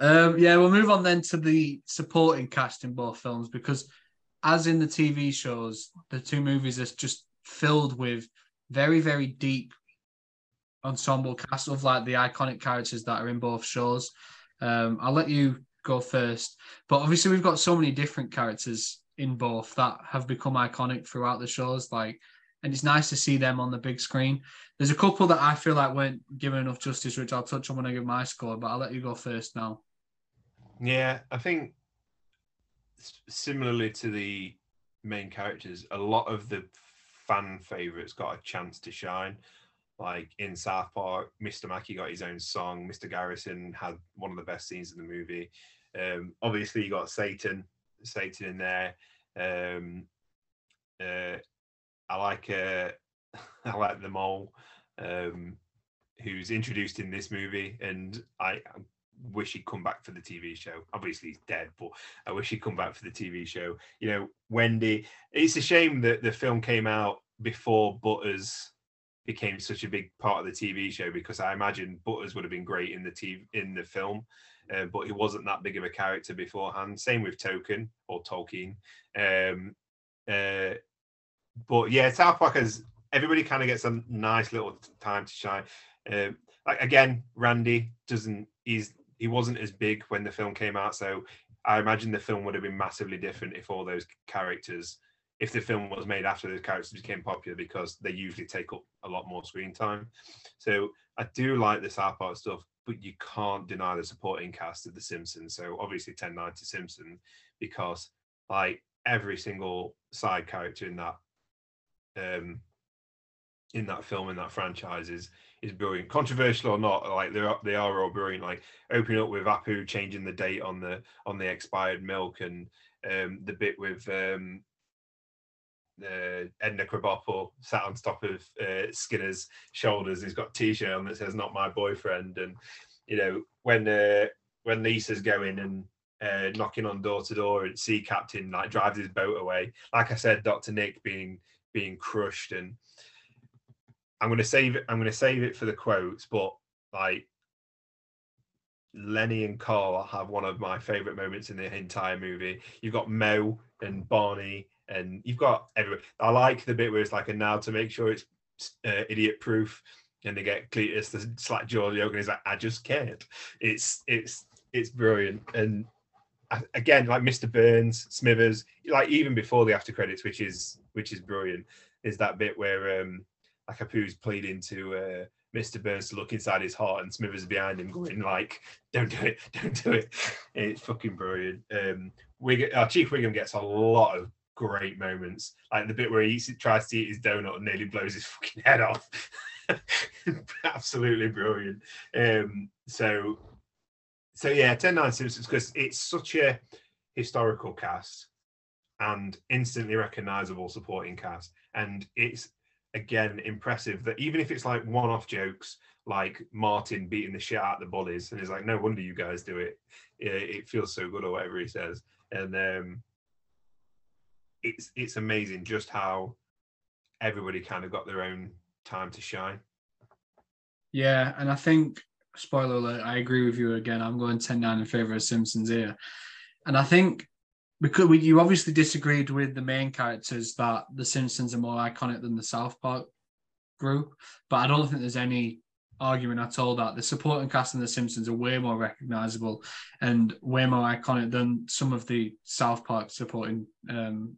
um, yeah, we'll move on then to the supporting cast in both films because as in the TV shows, the two movies are just filled with very, very deep ensemble cast of like the iconic characters that are in both shows. Um, I'll let you go first, but obviously we've got so many different characters in both that have become iconic throughout the shows. Like, and it's nice to see them on the big screen. There's a couple that I feel like weren't given enough justice, which I'll touch on when I give my score. But I'll let you go first now. Yeah, I think similarly to the main characters, a lot of the fan favorites got a chance to shine. Like in South Park, Mr. Mackey got his own song. Mr. Garrison had one of the best scenes in the movie. Um, obviously, you got Satan, Satan in there. Um, uh, I like uh, I like the mole, um, who's introduced in this movie, and I, I'm wish he'd come back for the TV show. Obviously, he's dead, but I wish he'd come back for the TV show. You know, Wendy. It's a shame that the film came out before Butters became such a big part of the TV show because I imagine Butters would have been great in the TV in the film, uh, but he wasn't that big of a character beforehand. Same with Token or Tolkien. Um, uh, but yeah, South Park has everybody kind of gets a nice little time to shine. Uh, like again, Randy doesn't. He's he wasn't as big when the film came out, so I imagine the film would have been massively different if all those characters, if the film was made after those characters became popular, because they usually take up a lot more screen time. So I do like the South Park stuff, but you can't deny the supporting cast of The Simpsons. So obviously 1090 Simpson, because like every single side character in that um in that film in that franchise is is brilliant. Controversial or not, like they are they are all brilliant. Like opening up with Apu changing the date on the on the expired milk, and um, the bit with um, uh, Edna Krabappel sat on top of uh, Skinner's shoulders. He's got a T-shirt on that says "Not my boyfriend," and you know when uh, when Lisa's going and uh, knocking on door to door and sea captain like drives his boat away. Like I said, Doctor Nick being being crushed and I'm going to save it. I'm going to save it for the quotes, but like Lenny and Carl have one of my favorite moments in the entire movie. You've got Moe and Barney, and you've got everyone. I like the bit where it's like, and now to make sure it's uh, idiot proof, and they get Cletus the slack jaw joke, and he's like, "I just can't." It's it's it's brilliant, and again, like Mr. Burns, Smithers, like even before the after credits, which is which is brilliant, is that bit where um like Apu's pleading to uh, Mr. Burns to look inside his heart, and Smithers behind him going like, "Don't do it, don't do it." It's fucking brilliant. Um, Wig- uh, Chief Wiggum gets a lot of great moments, like the bit where he tries to eat his donut and nearly blows his fucking head off. Absolutely brilliant. Um, so, so yeah, Ten Nine Simpsons because it's such a historical cast and instantly recognizable supporting cast, and it's again impressive that even if it's like one-off jokes like Martin beating the shit out of the bullies, and he's like, no wonder you guys do it. It, it feels so good, or whatever he says, and um, it's it's amazing just how everybody kind of got their own time to shine. Yeah, and I think spoiler alert, I agree with you again. I'm going 10-9 in favor of Simpsons here. And I think because we, you obviously disagreed with the main characters that the Simpsons are more iconic than the South Park group, but I don't think there's any argument at all that the supporting cast in the Simpsons are way more recognizable and way more iconic than some of the South Park supporting um,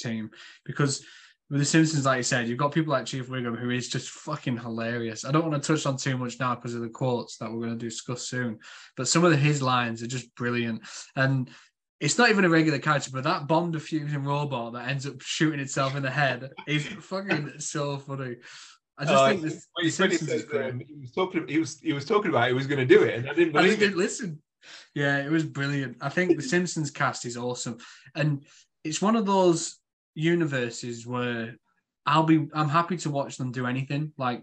team because with the Simpsons, like you said, you've got people like Chief Wiggum who is just fucking hilarious. I don't want to touch on too much now because of the quotes that we're going to discuss soon, but some of the, his lines are just brilliant. And it's not even a regular character, but that bomb diffusing robot that ends up shooting itself in the head is fucking so funny. I just uh, think this, the Simpsons is great. Um, he was talking. He was he was talking about he was going to do it, and I didn't believe I didn't it. Listen, yeah, it was brilliant. I think the Simpsons cast is awesome, and it's one of those universes where I'll be I'm happy to watch them do anything. Like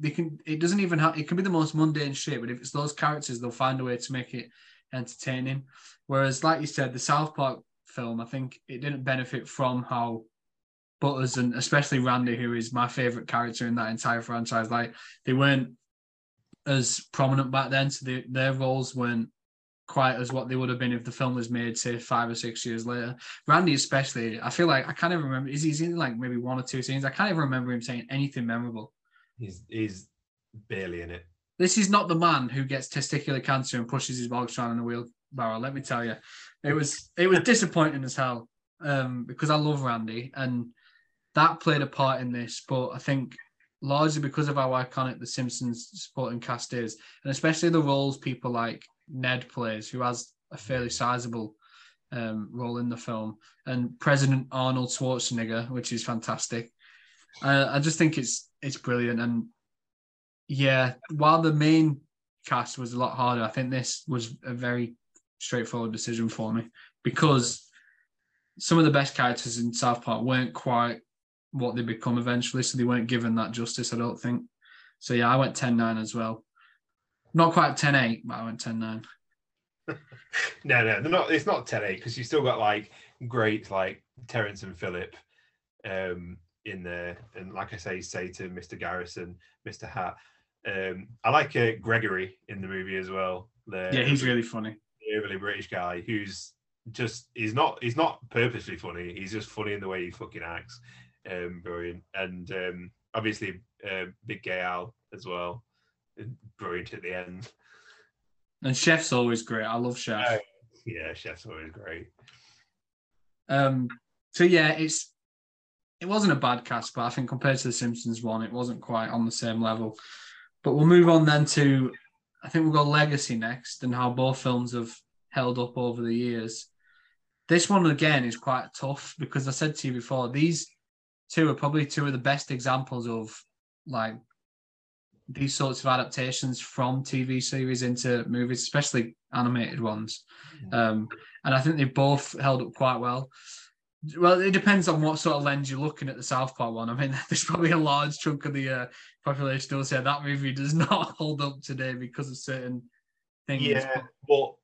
they can it doesn't even have it can be the most mundane shit, but if it's those characters, they'll find a way to make it entertaining. Whereas, like you said, the South Park film, I think it didn't benefit from how Butters and especially Randy, who is my favorite character in that entire franchise, like they weren't as prominent back then, so they, their roles weren't quite as what they would have been if the film was made, say, five or six years later. Randy, especially, I feel like I can't even remember. Is he in like maybe one or two scenes? I can't even remember him saying anything memorable. He's he's barely in it. This is not the man who gets testicular cancer and pushes his Volkswagen in a wheelbarrow. Let me tell you, it was it was disappointing as hell um, because I love Randy and that played a part in this. But I think largely because of how iconic the Simpsons supporting cast is, and especially the roles people like Ned plays, who has a fairly sizable um, role in the film, and President Arnold Schwarzenegger, which is fantastic. Uh, I just think it's it's brilliant, and yeah, while the main cast was a lot harder, I think this was a very straightforward decision for me because some of the best characters in South Park weren't quite what they become eventually, so they weren't given that justice. I don't think. So yeah, I went 10-9 as well. Not quite 10-8, but I went 10-9. no, no, they're not. It's not 10-8 because you've still got like great like Terrance and Phillip um, in there, and like I say, say to Mr. Garrison, Mr. Hat. Um, I like uh, Gregory in the movie as well. The, yeah, he's really funny. The overly British guy who's just he's not he's not purposely funny. He's just funny in the way he fucking acts. Um, brilliant, and um, obviously uh, Big Gay Al as well brilliant at the end. And Chef's always great. I love Chef. Uh, yeah, Chef's always great. Um. So yeah, it's it wasn't a bad cast, but I think compared to the Simpsons one, it wasn't quite on the same level. But we'll move on then to I think we'll go Legacy next and how both films have held up over the years. This one again is quite tough because I said to you before, these two are probably two of the best examples of like these sorts of adaptations from TV series into movies, especially animated ones. Um, and I think they both held up quite well. Well, it depends on what sort of lens you're looking at the South Park one. I mean, there's probably a large chunk of the uh, population who will say that movie does not hold up today because of certain things. Yeah, but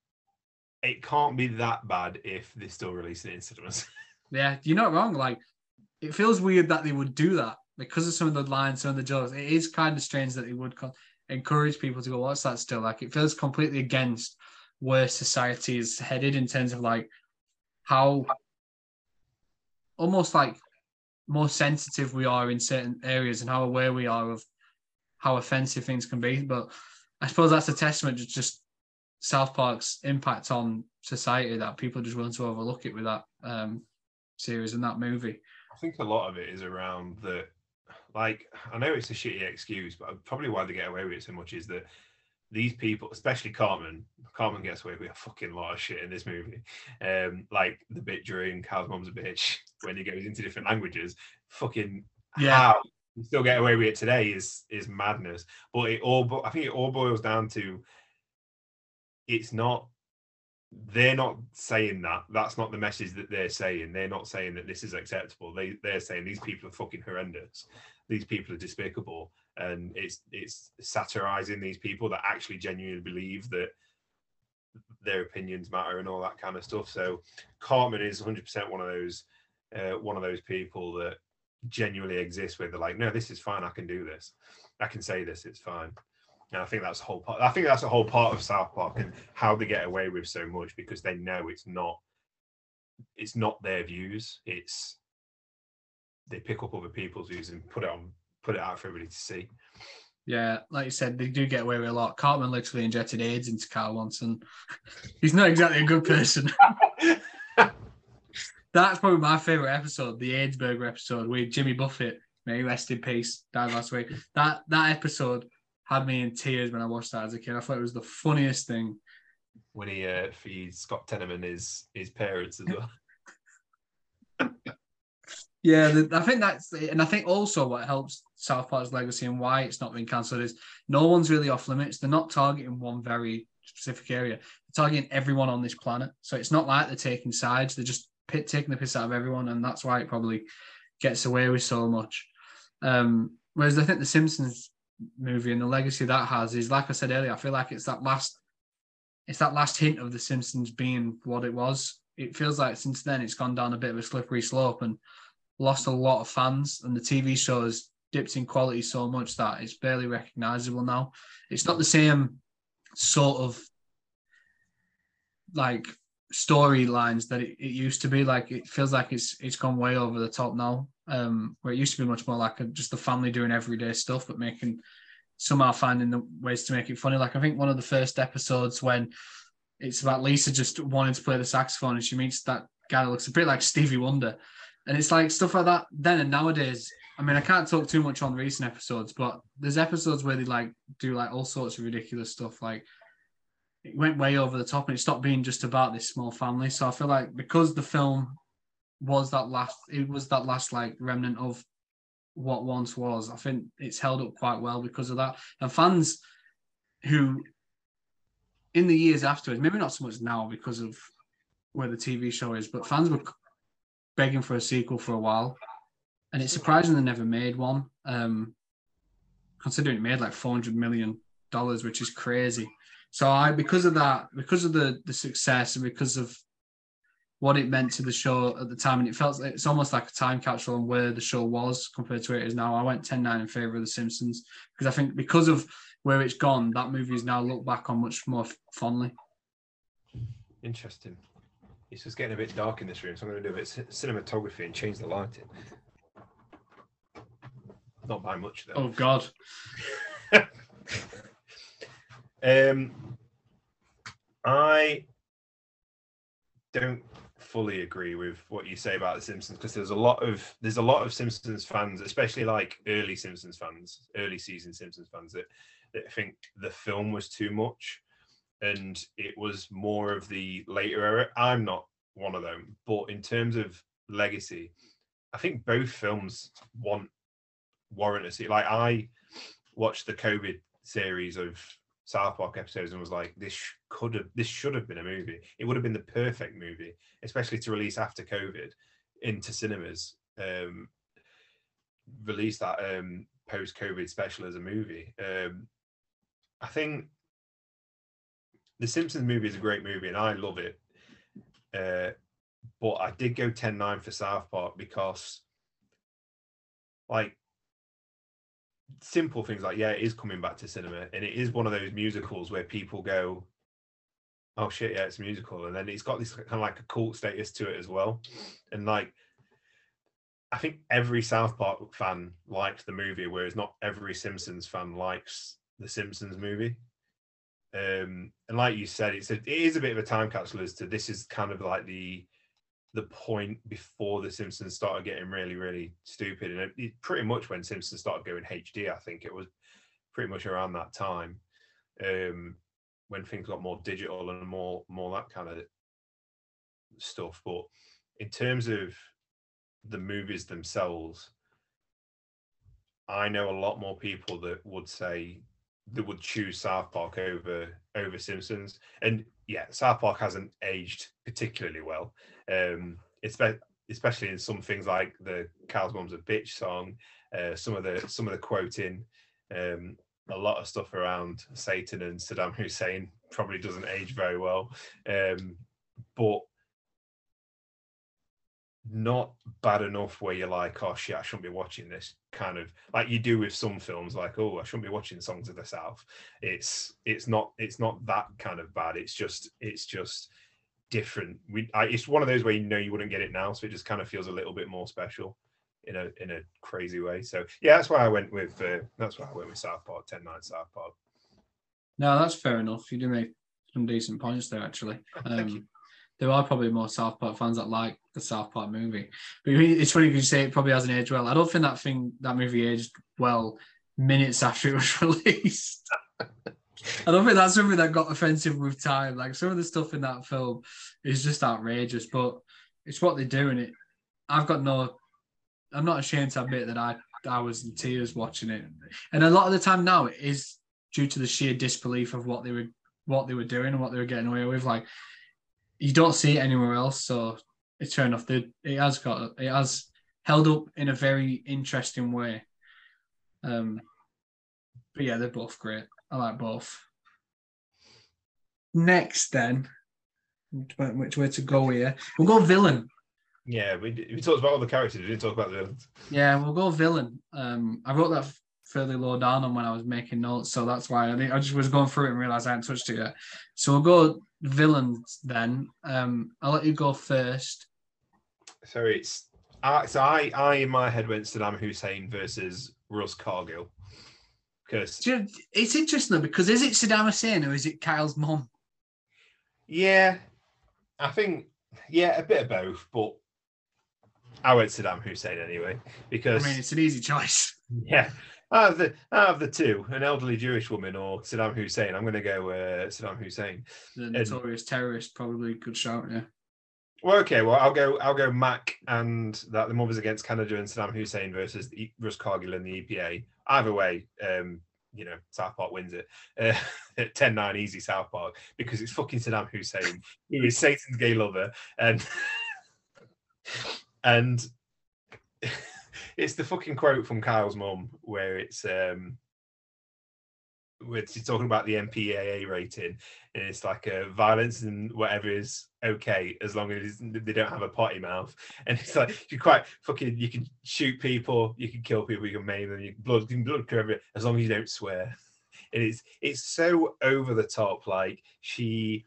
it can't be that bad if they're still release it in cinemas. yeah, you're not wrong. Like, it feels weird that they would do that because of some of the lines, some of the jokes, it is kind of strange that he would co- encourage people to go watch that still. Like it feels completely against where society is headed in terms of like how almost like more sensitive we are in certain areas and how aware we are of how offensive things can be. But I suppose that's a testament to just South Park's impact on society that people are just willing to overlook it with that um, series and that movie. I think a lot of it is around that. Like, I know it's a shitty excuse, but probably why they get away with it so much is that these people, especially Cartman, Cartman gets away with a fucking lot of shit in this movie. Um, like the bit during Kyle's mom's a bitch when he goes into different languages. Fucking Yeah. how you still get away with it today is is madness. But it all, I think it all boils down to it's not. They're not saying that. That's not the message that they're saying. They're not saying that this is acceptable. They they're saying these people are fucking horrendous. These people are despicable and it's it's satirizing these people that actually genuinely believe that their opinions matter and all that kind of stuff. So Cartman is 100% one of those uh, one of those people that genuinely exist where they're like, no, this is fine. I can do this. I can say this. It's fine. And I think that's the whole part. I think that's a whole part of South Park and how they get away with so much because they know it's not it's not their views. It's they pick up other people's views and put it on put it out for everybody to see. Yeah, like you said, they do get away with a lot. Cartman literally injected AIDS into Carl once, and he's not exactly a good person. That's probably my favorite episode, the AIDS Burger episode with Jimmy Buffett. May he rest in peace. Died last week. That that episode had me in tears when I watched that as a kid. I thought it was the funniest thing. when he uh, feeds Scott Tenorman his his parents as well. Yeah, I think that's, and I think also what helps South Park's legacy and why it's not been cancelled is no one's really off limits. They're not targeting one very specific area. They're targeting everyone on this planet. So it's not like they're taking sides. They're just taking the piss out of everyone, and that's why it probably gets away with so much. Um, whereas I think the Simpsons movie and the legacy that has is, like I said earlier, I feel like it's that last, it's that last hint of the Simpsons being what it was. It feels like since then it's gone down a bit of a slippery slope and lost a lot of fans, and the TV show has dipped in quality so much that it's barely recognizable now. It's not the same sort of like storylines that it, it used to be. Like it feels like it's it's gone way over the top now. Um, where it used to be much more like a, just the family doing everyday stuff, but making somehow finding the ways to make it funny. Like I think one of the first episodes when it's about Lisa just wanting to play the saxophone and she meets that guy that looks a bit like Stevie Wonder. And it's like stuff like that. Then and nowadays, I mean, I can't talk too much on recent episodes, but there's episodes where they like do like all sorts of ridiculous stuff. Like it went way over the top and it stopped being just about this small family. So I feel like because the film was that last, it was that last like remnant of what once was. I think it's held up quite well because of that. And fans who, in the years afterwards, maybe not so much now because of where the TV show is, but fans were begging for a sequel for a while, and it's surprising they never made one. Um, considering it made like four hundred million dollars, which is crazy. So I, because of that, because of the the success, and because of what it meant to the show at the time, and it felt it's almost like a time capsule on where the show was compared to where it is now. I went 10-9 in favor of The Simpsons because I think because of where it's gone, that movie is now looked back on much more fondly. Interesting. It's just getting a bit dark in this room, so I'm going to do a bit of cinematography and change the lighting. Not by much though. Oh God. Um, I don't fully agree with what you say about the Simpsons because there's a lot of there's a lot of Simpsons fans, especially like early Simpsons fans, early season Simpsons fans that that think the film was too much and it was more of the later era. I'm not one of them, but in terms of legacy, I think both films want warrant a see. Like I watched the COVID series of South Park episodes and was like, this could have, this should have been a movie. It would have been the perfect movie, especially to release after COVID into cinemas. Um, release that um, post-COVID special as a movie. Um, I think the Simpsons movie is a great movie and I love it. Uh, but I did go 10-9 for South Park because, like, simple things like yeah, it is coming back to cinema, and it is one of those musicals where people go, "Oh shit, yeah, it's musical," and then it's got this kind of like a cult status to it as well, and like. I think every South Park fan liked the movie, whereas not every Simpsons fan likes the Simpsons movie. Um, and like you said, it's a, it is a bit of a time capsule as to this is kind of like the the point before the Simpsons started getting really, really stupid, and it, it pretty much when Simpsons started going HD. I think it was pretty much around that time um, when things got more digital and more more that kind of stuff. But in terms of the movies themselves, I know a lot more people that would say that would choose South Park over over Simpsons. And yeah, South Park hasn't aged particularly well. Um, especially especially in some things like the "Kyle's Mom's a Bitch song, uh, some of the some of the quoting, um, a lot of stuff around Satan and Saddam Hussein probably doesn't age very well. Um, but not bad enough where you're like, oh shit, I shouldn't be watching this kind of like you do with some films, like, oh, I shouldn't be watching Songs of the South. It's it's not it's not that kind of bad. It's just it's just different. We I, it's one of those where you know you wouldn't get it now, so it just kind of feels a little bit more special in a in a crazy way. So yeah, that's why I went with uh, that's why I went with South Park, 10 9 South Park. No, that's fair enough. You do make some decent points there actually. Um, there are probably more South Park fans that like the South Park movie. But it's funny because you say it probably hasn't aged well. I don't think that thing that movie aged well minutes after it was released. I don't think that's something that got offensive with time. Like some of the stuff in that film is just outrageous, but it's what they do in it. I've got no I'm not ashamed to admit that I I was in tears watching it. And a lot of the time now it is due to the sheer disbelief of what they were what they were doing and what they were getting away with. Like you don't see it anywhere else. So it's fair enough. It has got it has held up in a very interesting way. Um, but yeah, they're both great. I like both. Next, then, which way to go here? We'll go villain. Yeah, we we talked about all the characters. We didn't talk about the villains. Yeah, we'll go villain. Um, I wrote that fairly low down on when I was making notes, so that's why I, I just was going through it and realized I hadn't touched it yet. So we'll go villains then. Um, I'll let you go first. So it's uh, so I I in my head went Saddam Hussein versus Russ Cargill. Because it's interesting though, because is it Saddam Hussein or is it Kyle's mom? Yeah, I think yeah, a bit of both, but I went Saddam Hussein anyway because I mean it's an easy choice. Yeah, out of the out of the two, an elderly Jewish woman or Saddam Hussein, I'm going to go uh, Saddam Hussein. The notorious and, terrorist, probably good shout. Yeah. Well, okay. Well, I'll go. I'll go. Mac and that the Mothers Against Canada and Saddam Hussein versus the, Russ Cargill and the EPA. Either way, um, you know, South Park wins it. Uh, 10-9 easy South Park because it's fucking Saddam Hussein, who is Satan's gay lover, and and it's the fucking quote from Kyle's mum where it's um where she's talking about the MPAA rating, and it's like a uh, violence and whatever is okay as long as they don't have a potty mouth. And it's like you quite fucking you can shoot people, you can kill people, you can maim them, you can blood, can blood cover it as long as you don't swear. And it's it's so over the top. Like she,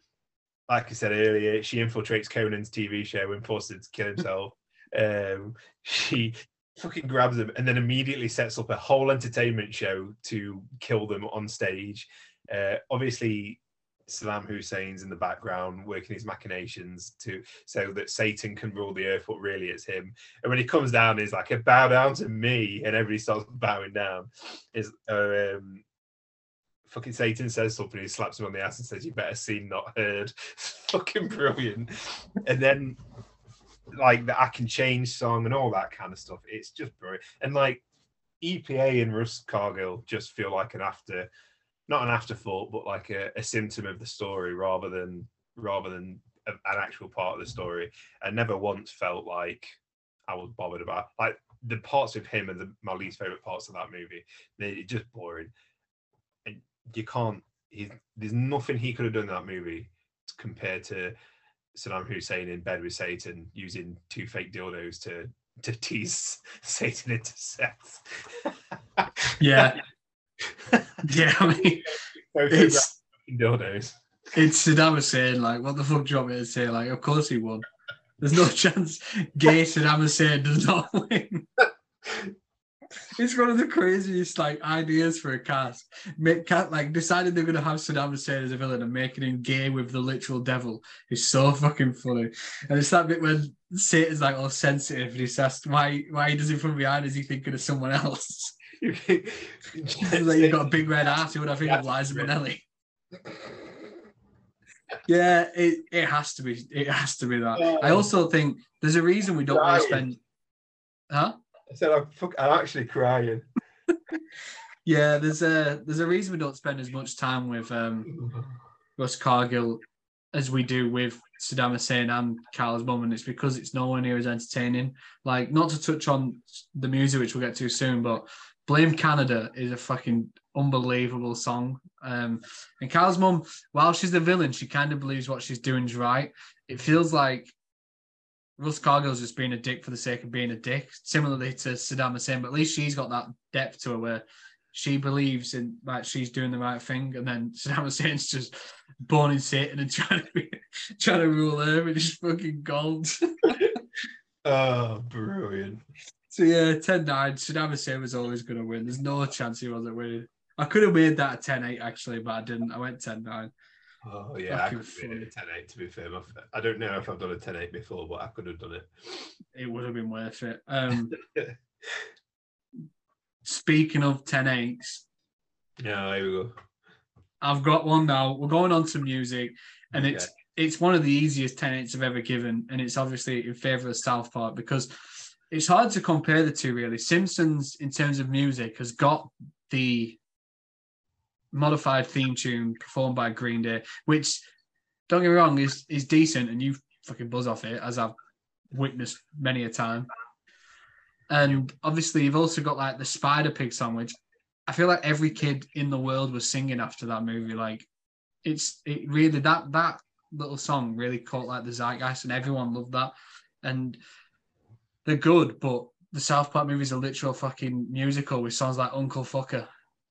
like I said earlier, she infiltrates Conan's TV show and forces him to kill himself. Um, she fucking grabs them and then immediately sets up a whole entertainment show to kill them on stage. Uh, obviously, Saddam Hussein's in the background working his machinations to so that Satan can rule the earth, but really it's him. And when he comes down, he's like, "Bow down to me," and everybody starts bowing down. Is uh, um, fucking Satan says something, he slaps him on the ass and says, "You better seen, not heard." fucking brilliant. And then like the I Can Change song and all that kind of stuff. It's just brilliant. And like EPA and Russ Cargill just feel like an after, not an afterthought, but like a, a symptom of the story rather than rather than a, an actual part of the story. I never once felt like I was bothered about like the parts of him are the, my least favorite parts of that movie. They're just boring, and you can't. He, there's nothing he could have done in that movie compared to Saddam Hussein in bed with Satan using two fake dildos to to tease Satan into sex. yeah. yeah, I mean it's dildos. It's Saddam Hussein, like, what the fuck do you want me to say? Like, of course he won. There's no chance Gay Saddam Hussein does not win. It's one of the craziest like ideas for a cast. Make cat like decided they're gonna have Saddam Hussein as a villain and making him gay with the literal devil is so fucking funny. And it's that bit when Satan's like all sensitive and he's asked why why he does it from behind, is he thinking of someone else? like you've got a big red ass, you would I think of Liza Minnelli? yeah, it, it has to be. It has to be that. I also think there's a reason we don't want to spend. Huh? I said I'm, fuck, I'm actually crying. yeah, there's a there's a reason we don't spend as much time with um, Russ Cargill as we do with Saddam Hussein and Carl's mum, and it's because it's nowhere near as entertaining. Like, not to touch on the music, which we'll get to soon, but Blame Canada is a fucking unbelievable song. Um, and Carl's mum, while she's the villain, she kind of believes what she's doing is right. It feels like Russ Cargill's just being a dick for the sake of being a dick, similarly to Saddam Hussein, but at least she's got that depth to her where she believes in like she's doing the right thing, and then Saddam Hussein's just born in Satan and trying to be, trying to rule her with his fucking gold. oh, brilliant. So yeah, 10 9. Saddam Hussein was always going to win. There's no chance he wasn't winning. I could have made that a 10 8 actually, but I didn't. I went 10 9. Oh, yeah, I could have made it a 10 8 to be fair. I don't know if I've done a 10 8 before, but I could have done it. It would have been worth it. Um, speaking of 10 8s, yeah, here we go. I've got one now. We're going on to music, and okay. it's it's one of the easiest 10 8s I've ever given, and it's obviously in favour of South Park because it's hard to compare the two really. Simpsons, in terms of music, has got the modified theme tune performed by Green Day, which don't get me wrong, is is decent and you fucking buzz off it, as I've witnessed many a time. And obviously you've also got like the Spider Pig song, which I feel like every kid in the world was singing after that movie. Like it's it really that that little song really caught like the zeitgeist and everyone loved that. And they're good, but the South Park movies are literal fucking musical with songs like Uncle Fucker,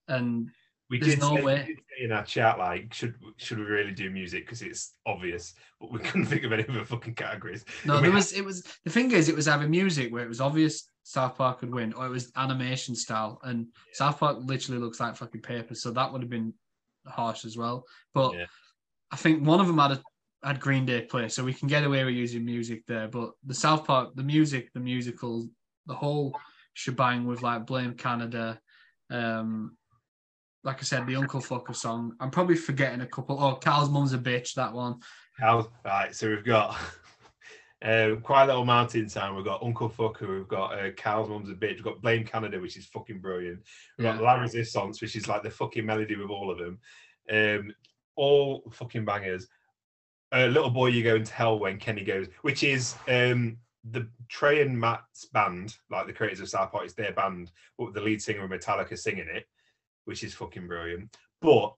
and we there's did no say, way in our chat like should should we really do music because it's obvious, but we couldn't think of any other fucking categories. No, there was it was the thing is it was either music where it was obvious South Park would win, or it was animation style, and yeah. South Park literally looks like fucking paper, so that would have been harsh as well. But yeah. I think one of them had a had Green Day play, so we can get away with using music there. But the South Park, the music, the musical, the whole shebang with like Blame Canada, um, like I said, the Uncle Fucker song. I'm probably forgetting a couple. Oh, Carl's Mum's a Bitch, that one. Right, so we've got uh, Quiet Little Mountain Town, we've got Uncle Fucker, we've got uh, Carl's Mum's a Bitch, we've got Blame Canada, which is fucking brilliant. We've yeah. got La Resistance, which is like the fucking melody with all of them. Um, all fucking bangers uh, little boy you go into hell when kenny goes which is um the trey and matt's band like the creators of south park it's their band but the lead singer of metallica singing it which is fucking brilliant but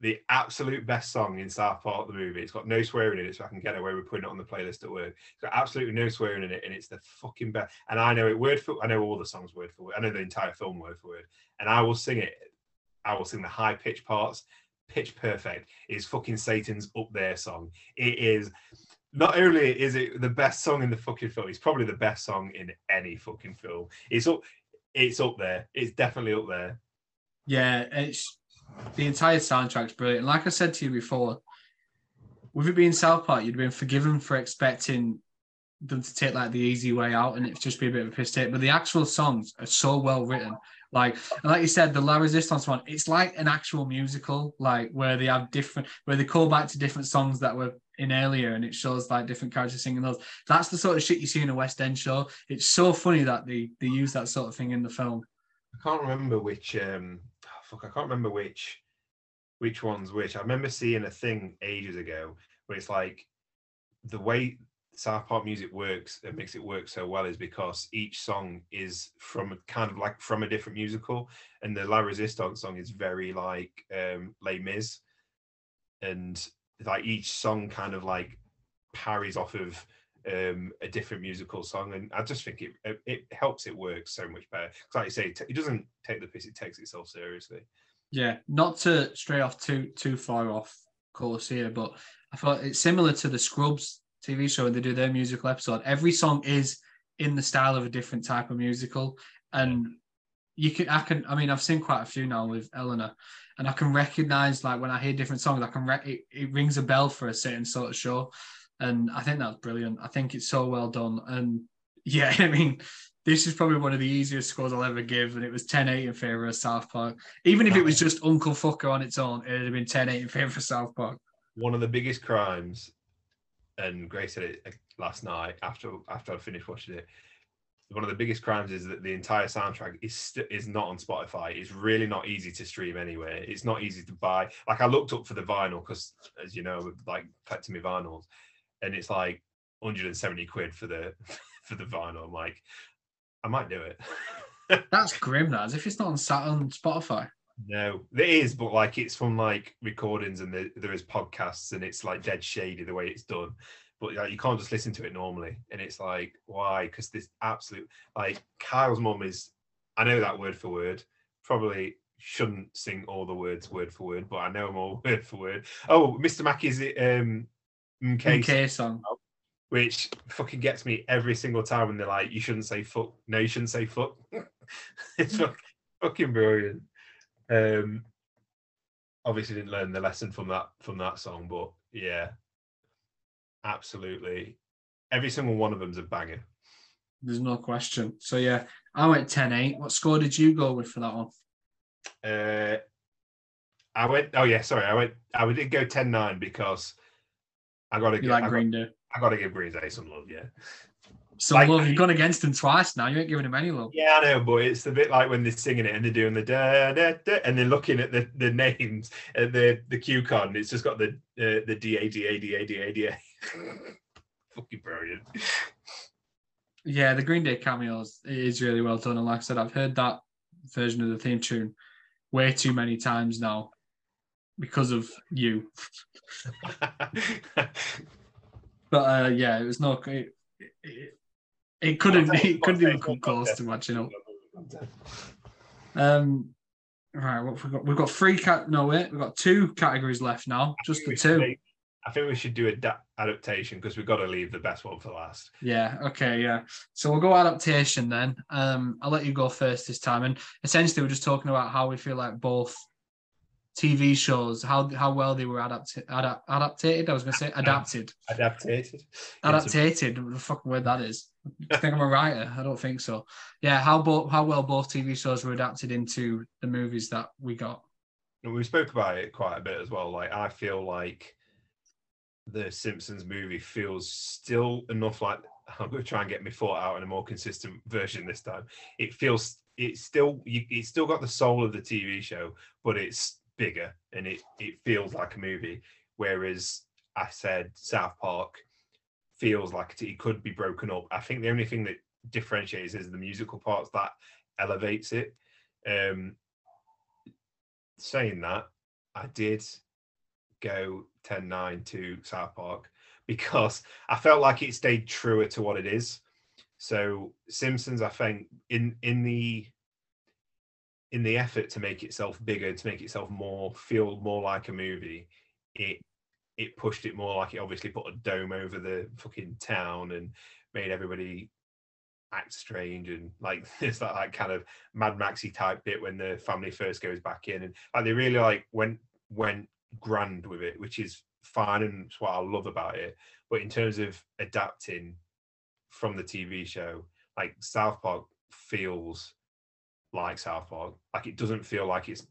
the absolute best song in South Park the movie. It's got no swearing in it, so I can get away with putting it on the playlist at work. It's got absolutely no swearing in it, and it's the fucking best. And I know it word for I know all the songs word for word. I know the entire film word for word, and I will sing it. I will sing the high pitch parts, pitch perfect is fucking Satan's Up There song. It is not only is it the best song in the fucking film, it's probably the best song in any fucking film. It's up it's up there. It's definitely up there. Yeah, it's the entire soundtrack's brilliant. Like I said to you before, with it being South Park, you'd been forgiven for expecting them to take like the easy way out and it just be a bit of a piss take. But the actual songs are so well written like, like you said, the La Resistance one, it's like an actual musical, like where they have different, where they call back to different songs that were in earlier, and it shows like different characters singing those. That's the sort of shit you see in a West End show. It's so funny that they they use that sort of thing in the film. I can't remember which. um oh, Fuck, I can't remember which which one's which. I remember seeing a thing ages ago where it's like the way South Park music works and makes it work so well is because each song is from kind of like from a different musical, and the La Resistance song is very like um Les Mis, and like each song kind of like parries off of um a different musical song, and I just think it it, helps it work so much better. Because like you say, it doesn't take the piss; it takes itself seriously. Yeah, not to stray off too too far off course here, but I thought it's similar to the Scrubs TV show and they do their musical episode, every song is in the style of a different type of musical. And you can, I can, I mean, I've seen quite a few now with Eleanor, and I can recognize like when I hear different songs, I can re- it, it rings a bell for a certain sort of show, and I think that's brilliant. I think it's so well done, and yeah, I mean, this is probably one of the easiest scores I'll ever give, and it was 10-8 in favour of South Park. Even if it was just Uncle Fucker on its own, it'd have been 10-8 in favour of South Park. One of the biggest crimes, and Grace said it uh, last night after after I finished watching it. One of the biggest crimes is that the entire soundtrack is st- is not on Spotify. It's really not easy to stream anywhere. It's not easy to buy. Like I looked up for the vinyl because, as you know, like collecting me vinyls, and it's like 170 quid for the for the vinyl. I'm like, I might do it. That's grim, that as if it's not on sat on Spotify. No, it is, but like it's from like recordings and the, there is podcasts and it's like dead shady the way it's done. But like, you can't just listen to it normally. And it's like, why? Because this absolute like Kyle's mum is I know that word for word. Probably shouldn't sing all the words word for word, but I know them all word for word. Oh, Mr. Mackey's um MK, MK song. which fucking gets me every single time when they're like, you shouldn't say fuck. No, you shouldn't say fuck. it's fuck, fucking brilliant. Um, obviously didn't learn the lesson from that from that song, but yeah, absolutely. Every single one of them's a banger. There's no question. So yeah, I went 10-8. What score did you go with for that one? Uh, I went. Oh yeah, sorry. I went. I did go 10-9 because I got to You get. like I, Green got, Day? I got to give Green Day some love. Yeah. So like- love, you've gone against him twice now. You ain't giving him any love. Yeah, I know, but it's a bit like when they're singing it and they're doing the da da da, and they're looking at the, the names at the the cue card, and it's just got the uh, the D A D A D A D A D A. Fucking brilliant. Yeah, the Green Day cameos is really well done. And like I said, I've heard that version of the theme tune way too many times now because of you. But uh, yeah, it was no. It, it, it couldn't. It couldn't even come close to matching up. Um, right, what we got? We've got three cat. No wait, we've got two categories left now. Just the two. I think we should do a da- adaptation because we've got to leave the best one for last. Yeah. Okay. Yeah. So we'll go adaptation then. Um, I'll let you go first this time. And essentially, we're just talking about how we feel like both TV shows, how how well they were adapted. Adap- adapted. I was going to say adapted. Adapted. Adapted. The fucking word that is. I think I'm a writer. I don't think so. Yeah. How bo- how well both TV shows were adapted into the movies that we got. And we spoke about it quite a bit as well. Like I feel like the Simpsons movie feels still enough like I'm going to try and get my thought out in a more consistent version this time. It feels it's still you, it's still got the soul of the TV show, but it's bigger and it it feels like a movie. Whereas I said South Park feels like it could be broken up. I think the only thing that differentiates is the musical parts that elevates it. Um, saying that, I did go 10 9 to South Park because I felt like it stayed truer to what it is. So Simpsons, I think, in in the in the effort to make itself bigger, to make itself more feel more like a movie, it it pushed it more like it obviously put a dome over the fucking town and made everybody act strange and like it's that like kind of Mad Maxy type bit when the family first goes back in and like they really like went went grand with it, which is fine and it's what I love about it. But in terms of adapting from the TV show, like South Park feels like South Park. Like it doesn't feel like it's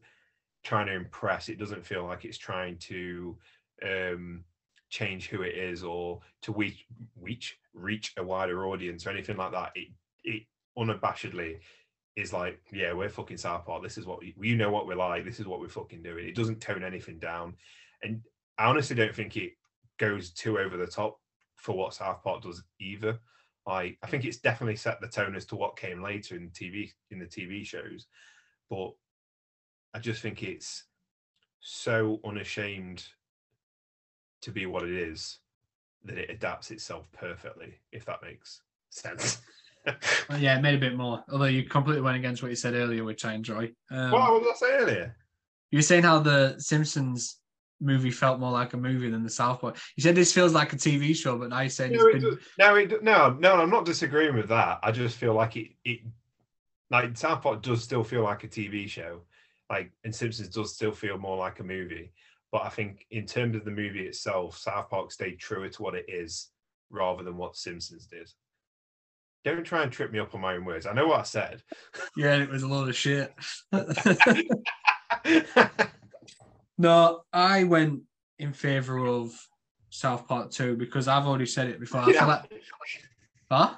trying to impress. It doesn't feel like it's trying to um change who it is or to reach reach reach a wider audience or anything like that. It it unabashedly is like, yeah, we're fucking South Park. This is what we, you know what we're like. This is what we're fucking doing. It doesn't tone anything down, and I honestly don't think it goes too over the top for what South Park does either. I I think it's definitely set the tone as to what came later in TV in the TV shows, but I just think it's so unashamed to be what it is that it adapts itself perfectly. If that makes sense. Well, yeah, it made a bit more. Although you completely went against what you said earlier, which I enjoy. Um, what did I say earlier? You were saying how the Simpsons movie felt more like a movie than the South Park. You said this feels like a TV show, but now you're saying No, it's it been. does- no, it, no, no, I'm not disagreeing with that. I just feel like it, it, like South Park does still feel like a TV show, like, and Simpsons does still feel more like a movie. But I think in terms of the movie itself, South Park stayed truer to what it is rather than what Simpsons did. Don't try and trip me up on my own words. I know what I said. Yeah, it was a load of shit. no, I went in favor of South Park 2 because I've already said it before. I feel Yeah. like, huh?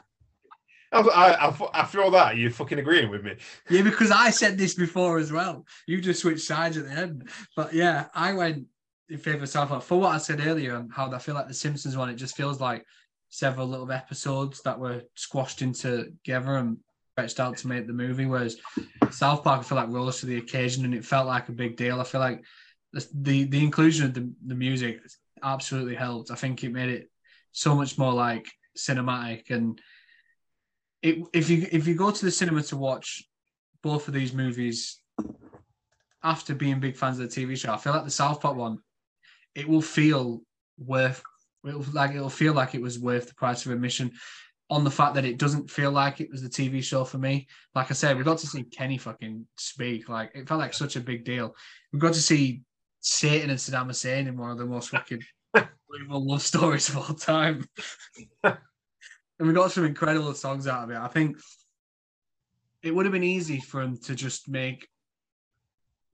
I, I, after all that, you're fucking agreeing with me. Yeah, because I said this before as well. You just switched sides at the end. But yeah, I went in favor of South Park for what I said earlier and how I feel like the Simpsons one, it just feels like several little episodes that were squashed into together and stretched out to make the movie. Whereas South Park, I feel like rose to the occasion and it felt like a big deal. I feel like the, the inclusion of the, the music absolutely helped. I think it made it so much more like cinematic and it, if you if you go to the cinema to watch both of these movies after being big fans of the TV show, I feel like the South Park one, it will feel worth it'll like it'll feel like it was worth the price of admission on the fact that it doesn't feel like it was the TV show for me. Like I said, we got to see Kenny fucking speak. Like it felt like such a big deal. We got to see Satan and Saddam Hussein in one of the most fucking unbelievable love stories of all time. and we got some incredible songs out of it. I think it would have been easy for him to just make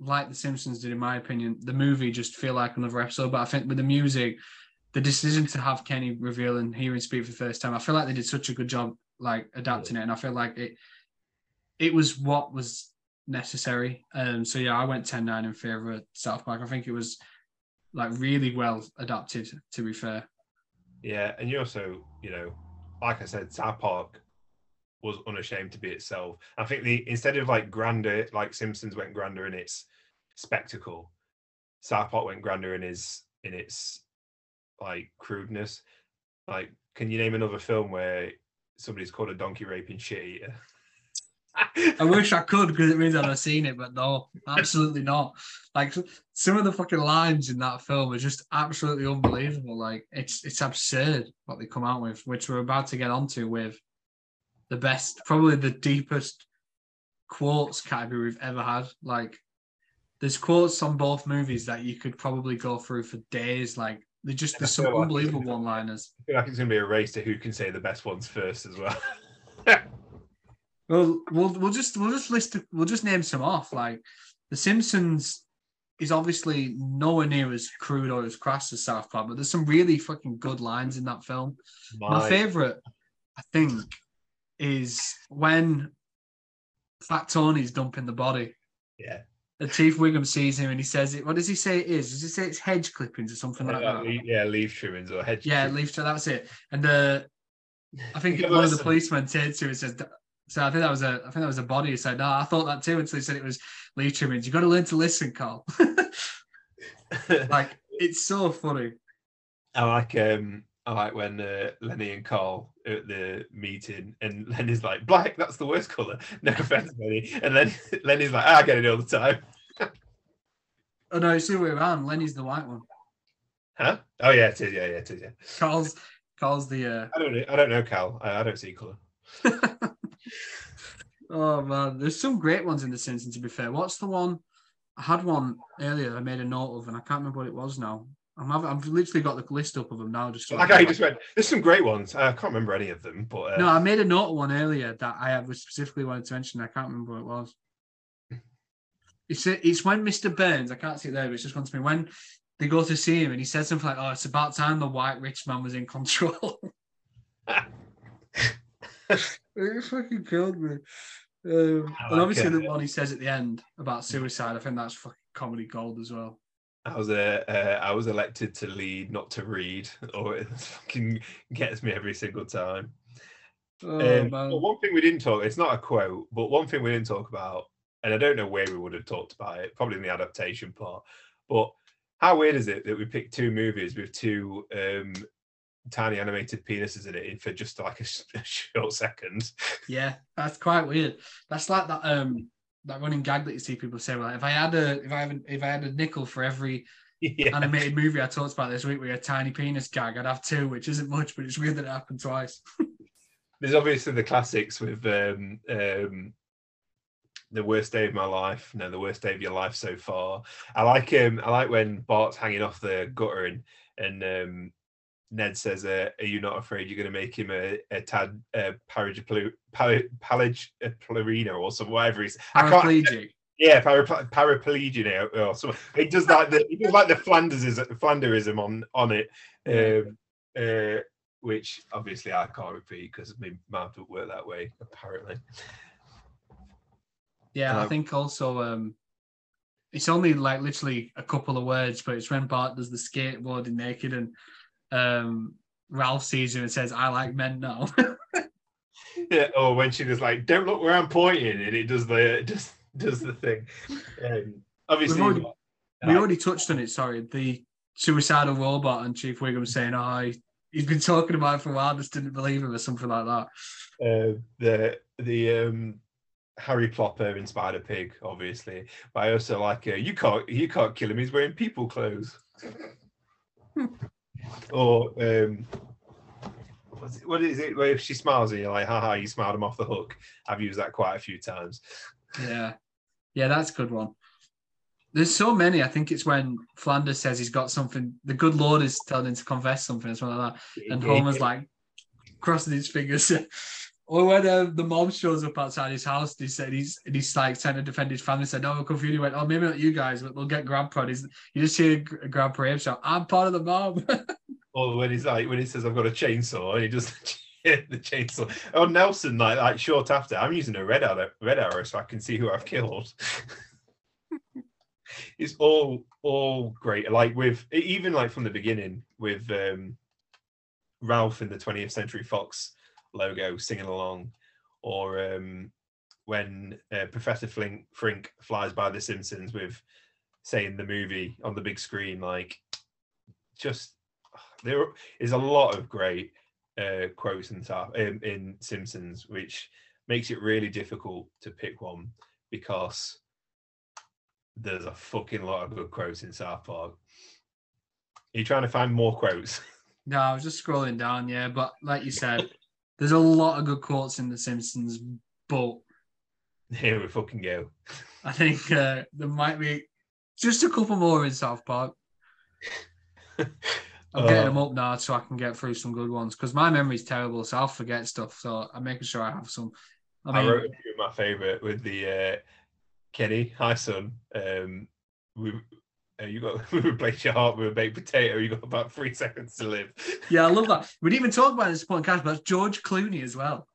like The Simpsons did, in my opinion, the movie just feel like another episode. But I think with the music, the decision to have Kenny reveal and hear him speak for the first time, I feel like they did such a good job like adapting it, and I feel like it it was what was necessary. Um, so yeah, I went 10-9 in favor of South Park. I think it was like really well adapted. To be fair, Yeah, and you also, you know, like I said, South Park was unashamed to be itself. I think the instead of like grander, like Simpsons went grander in its spectacle, South Park went grander in his in its like crudeness. Like, can you name another film where somebody's called a donkey raping shit eater? I wish I could because it means I'd have seen it, but no, absolutely not. Like some of the fucking lines in that film are just absolutely unbelievable. Like it's it's absurd what they come out with, which we're about to get onto with the best, probably the deepest quotes category we've ever had. Like there's quotes on both movies that you could probably go through for days. Like they just there's some like- unbelievable one-liners. I feel like it's gonna be a race to who can say the best ones first as well. Well, we'll we'll just we'll just list we'll just name some off. Like The Simpsons is obviously nowhere near as crude or as crass as South Park, but there's some really fucking good lines in that film. My My- favorite, I think, is when Fat Tony's dumping the body. yeah, And Chief Wiggum sees him and he says it. What does he say it is? Does he say it's hedge clippings or something like that? yeah, leaf trimmings or hedge. Yeah, trim- leave to that's it. And uh, I think one of the policemen turned to him and says, "So I think that was a, I think that was a body." He said, "No, I thought that too." Until he said it was leaf trimmings. You've got to learn to listen, Carl. like it's so funny. I like um I like when uh, Lenny and Carl are at the meeting and Lenny's like black that's the worst color no offense Lenny and then Lenny's like "Ah, I get it all the time Oh no, it's the way around. Lenny's the white one. huh oh yeah it is yeah yeah it is yeah Carl's Carl's the. uh I don't know I don't know Cal I, I don't see color Oh man, there's some great ones in the Simpsons. To be fair, what's the one? I had one earlier. I made a note of, and I can't remember what it was now. I'm having, I've literally got the list up of them now. Just like I just went there's some great ones I can't remember any of them but uh, No, I made a note of one earlier that I have specifically wanted to mention. I can't remember what it was. It's it's when Mr. Burns, I can't see it there, but it's just comes to me when they go to see him and he says something like, "Oh, it's about time the white rich man was in control." it fucking killed me. Um, I and obviously it. the one he says at the end about suicide, I think that's fucking comedy gold as well. I was uh, uh, I was elected to lead not to read or it fucking gets me every single time Oh Um, one thing we didn't talk, it's not a quote, but one thing we didn't talk about, and I don't know where we would have talked about it, probably in the adaptation part, but how weird is it that we picked two movies with two um, tiny animated penises in it for just like a, a short second? yeah, that's quite weird. That's like that um that running gag that you see people say, well, if I had a if I had if I had a nickel for every yeah. animated movie I talked about this week with a tiny penis gag. I'd have two, which isn't much, but it's weird that it happened twice. There's obviously the classics with um, um, the worst day of my life. No, the worst day of your life so far. I like um, I like when Bart's hanging off the gutter and and um, Ned says, uh, "Are you not afraid you're going to make him a, a tad uh, paraplegic or some whatever he's paraplegic." Yeah, parapl- paraplegic or something. It does like the it does like the Flanders Flanderism on on it, um, uh, which obviously I can't repeat because my mouth don't work that way apparently. Yeah, um, I think also um, it's only like literally a couple of words, but it's when Bart does the skateboarding naked and um, Ralph sees him and says, "I like men now." yeah, or when she does like, "Don't look where I'm pointing," and it does the just does the thing. Um, obviously, already, we already touched on it. Sorry, the suicidal robot and Chief Wiggum saying, "Oh, he, he's been talking about it for a while, just didn't believe him," or something like that. Uh, the the um, Harry Plopper in Spider Pig, obviously, but I also like uh, you can't you can't kill him. He's wearing people clothes. or um, what is it? Where if she smiles and you're like, haha, you smiled him off the hook. I've used that quite a few times. Yeah. Yeah, that's a good one. There's so many. I think it's when Flanders says he's got something. The good Lord is telling him to confess something, as well like that. And Homer's like crossing his fingers. or when uh, the mom shows up outside his house, he said he's he's like trying to defend his family. Said, "No, we're confused." He went, "Oh, maybe not you guys, but we'll get Grandpa." He's, you just hear Grandpa Abe shout, "I'm part of the mob." or when he's like when he says, "I've got a chainsaw," and he just the chainsaw. Oh, Nelson, like like short after, I'm using a red arrow, red arrow, so I can see who I've killed. it's all all great. Like with even like from the beginning with um Ralph in the 20th Century Fox logo singing along, or um when uh, Professor Flink, Frink flies by The Simpsons with saying the movie on the big screen, like just there is a lot of great uh, quotes stuff in, in Simpsons, which makes it really difficult to pick one because there's a fucking lot of good quotes in South Park. Are you trying to find more quotes? No, I was just scrolling down, yeah. But like you said, there's a lot of good quotes in The Simpsons, but here we fucking go. I think uh, there might be just a couple more in South Park. I'm getting them up now so I can get through some good ones because my memory's terrible, so I'll forget stuff. So I'm making sure I have some. I, mean, I wrote a few of my favorite with the uh, Kenny. Hi, son. Um, we uh, you got we replace your heart with a baked potato. You got about three seconds to live. Yeah, I love that. We didn't even talk about this podcast, but George Clooney as well.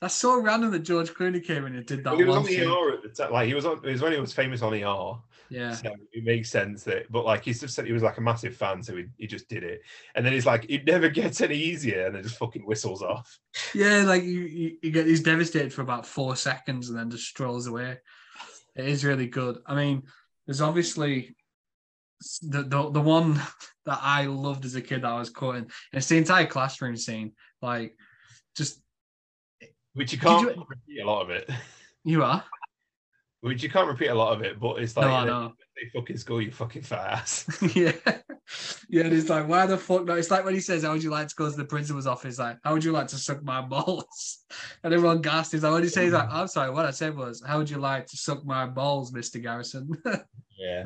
That's so random that George Clooney came in and did that. Well, he was on ER at the time. Like he was on. It was when he was famous on ER. Yeah. So it makes sense that, but like he's just said he was like a massive fan, so he, he just did it. And then he's like, it never gets any easier, and then just fucking whistles off. Yeah, like you, you get he's devastated for about four seconds and then just strolls away. It is really good. I mean, there's obviously the the, the one that I loved as a kid that I was quoting. And it's the entire classroom scene, like just which you can't you, repeat a lot of it. You are. Which you can't repeat a lot of it, but it's like no, no. they fucking school you fucking fat ass. yeah. Yeah, and it's like, why the fuck not? It's like when he says, How would you like to go to the principal's office? Like, how would you like to suck my balls? And everyone gasps. He's like, what he says, like, I'm sorry, what I said was, How would you like to suck my balls, Mr. Garrison? yeah.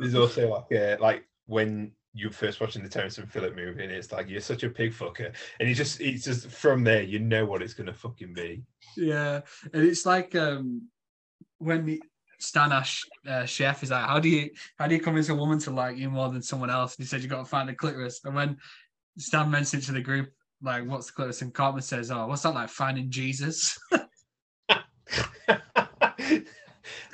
There's also like uh, like when you're first watching the Terrance and Phillip movie, and it's like you're such a pig fucker, and you just it's just from there you know what it's gonna fucking be. Yeah, and it's like um when the Stan Ash uh, chef is like, how do you how do you convince a woman to like you more than someone else? And he said you got to find the clitoris, and when Stan mentions to the group like what's the clitoris, and Cartman says, oh, what's that like finding Jesus?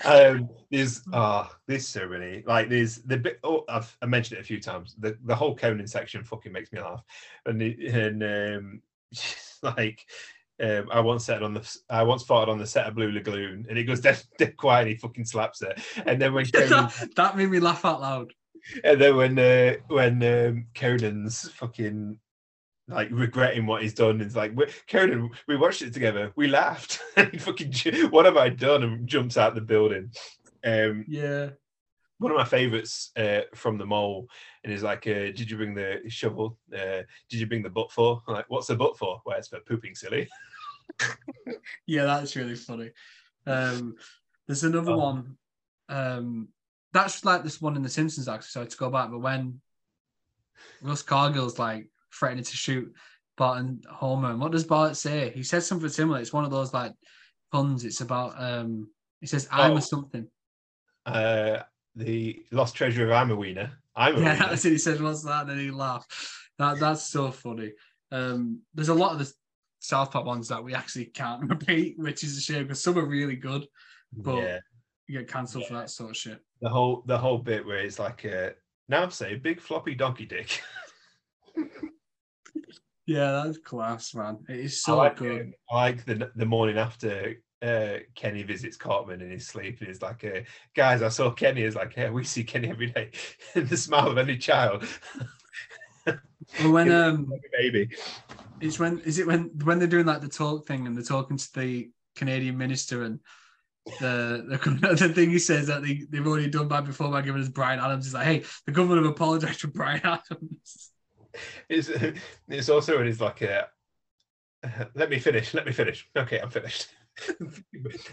um, there's ah, there's so many. Like there's the bit. Oh, I've I mentioned it a few times. The the whole Conan section fucking makes me laugh, and and um, like. Um, I once said on the I once farted on the set of Blue Lagoon and it goes dead, dead quiet and he fucking slaps it. And then when Conan, that, that, made me laugh out loud. And then when uh, when um, Conan's fucking like regretting what he's done. It's like, Conan, we watched it together. We laughed. fucking, what have I done? And jumps out the building. Um, yeah. one of my favorites uh, from the mole, and he's like, uh, "Did you bring the shovel? Uh, did you bring the butt for?" I'm like, "What's the butt for?" Well, it's for pooping, silly. yeah, that's really funny. Um, there's another Oh. one. Um, that's like this one in The Simpsons, actually. So to go back, but when Russ Cargill's like threatening to shoot Bart and Homer, and what does Bart say? He says something similar. It's one of those like puns. It's about um, he says I'm Oh. a something. Uh, the lost treasure of I'm a wiener. I'm a Yeah, wiener. that's it. He says, "What's that?" And then he laughed. That that's so funny. Um, there's a lot of the South Park ones that we actually can't repeat, which is a shame because some are really good. But yeah. you get cancelled for that sort of shit. The whole the whole bit where it's like, uh, now say big floppy donkey dick. Yeah, that's class, man. It is I so like, good. um, I like the the morning after uh, Kenny visits Cartman in his sleep. And he's like, uh, guys, I saw Kenny. Is like, yeah, we see Kenny every day. in the smile of any child, But when um, baby. it's when is it when when they're doing like the talk thing and they're talking to the Canadian minister and the the, the thing he says that they, they've already done by before by giving us Bryan Adams is like, hey, the government have apologized to Bryan Adams. It's it's also when he's like, uh, let me finish. Let me finish. Okay, I'm finished.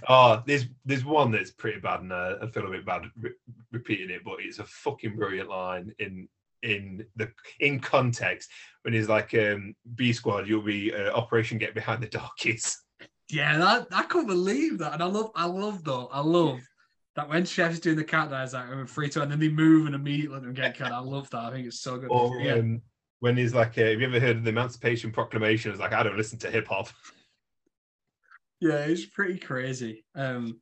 oh, there's there's one that's pretty bad, and uh, I feel a bit bad re- repeating it, but it's a fucking brilliant line in in the in context when he's like, um, "B squad, you'll be uh, Operation Get Behind the Darkies." Yeah, that I couldn't believe that, and I love, I love though, I love that when Chef's doing the countdown, it's like I'm free to, and then they move and immediately let them get cut. I love that. I think it's so good. Or yeah, um, when he's like, uh, "Have you ever heard of the Emancipation Proclamation?" It's like, "I don't listen to hip hop." yeah, it's pretty crazy. Um,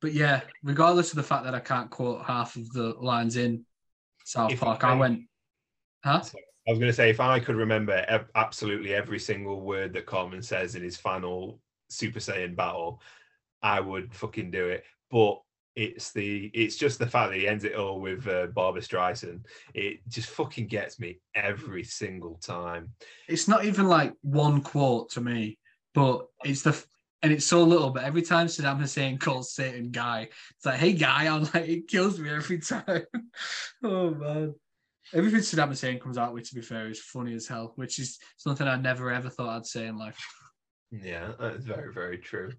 but yeah, regardless of the fact that I can't quote half of the lines in South If Park, I- I went, huh? I was going to say, if I could remember ev- absolutely every single word that Cartman says in his final Super Saiyan battle, I would fucking do it. But it's the it's just the fact that he ends it all with uh, Barbra Streisand. It just fucking gets me every single time. It's not even like one quote to me, but it's the and it's so little. But every time Saddam Hussein calls Satan guy, it's like, "Hey guy," I'm like, it kills me every time. oh man. Everything Saddam Hussein comes out with, to be fair, is funny as hell, which is something I never ever thought I'd say in life. Yeah, that's very very true.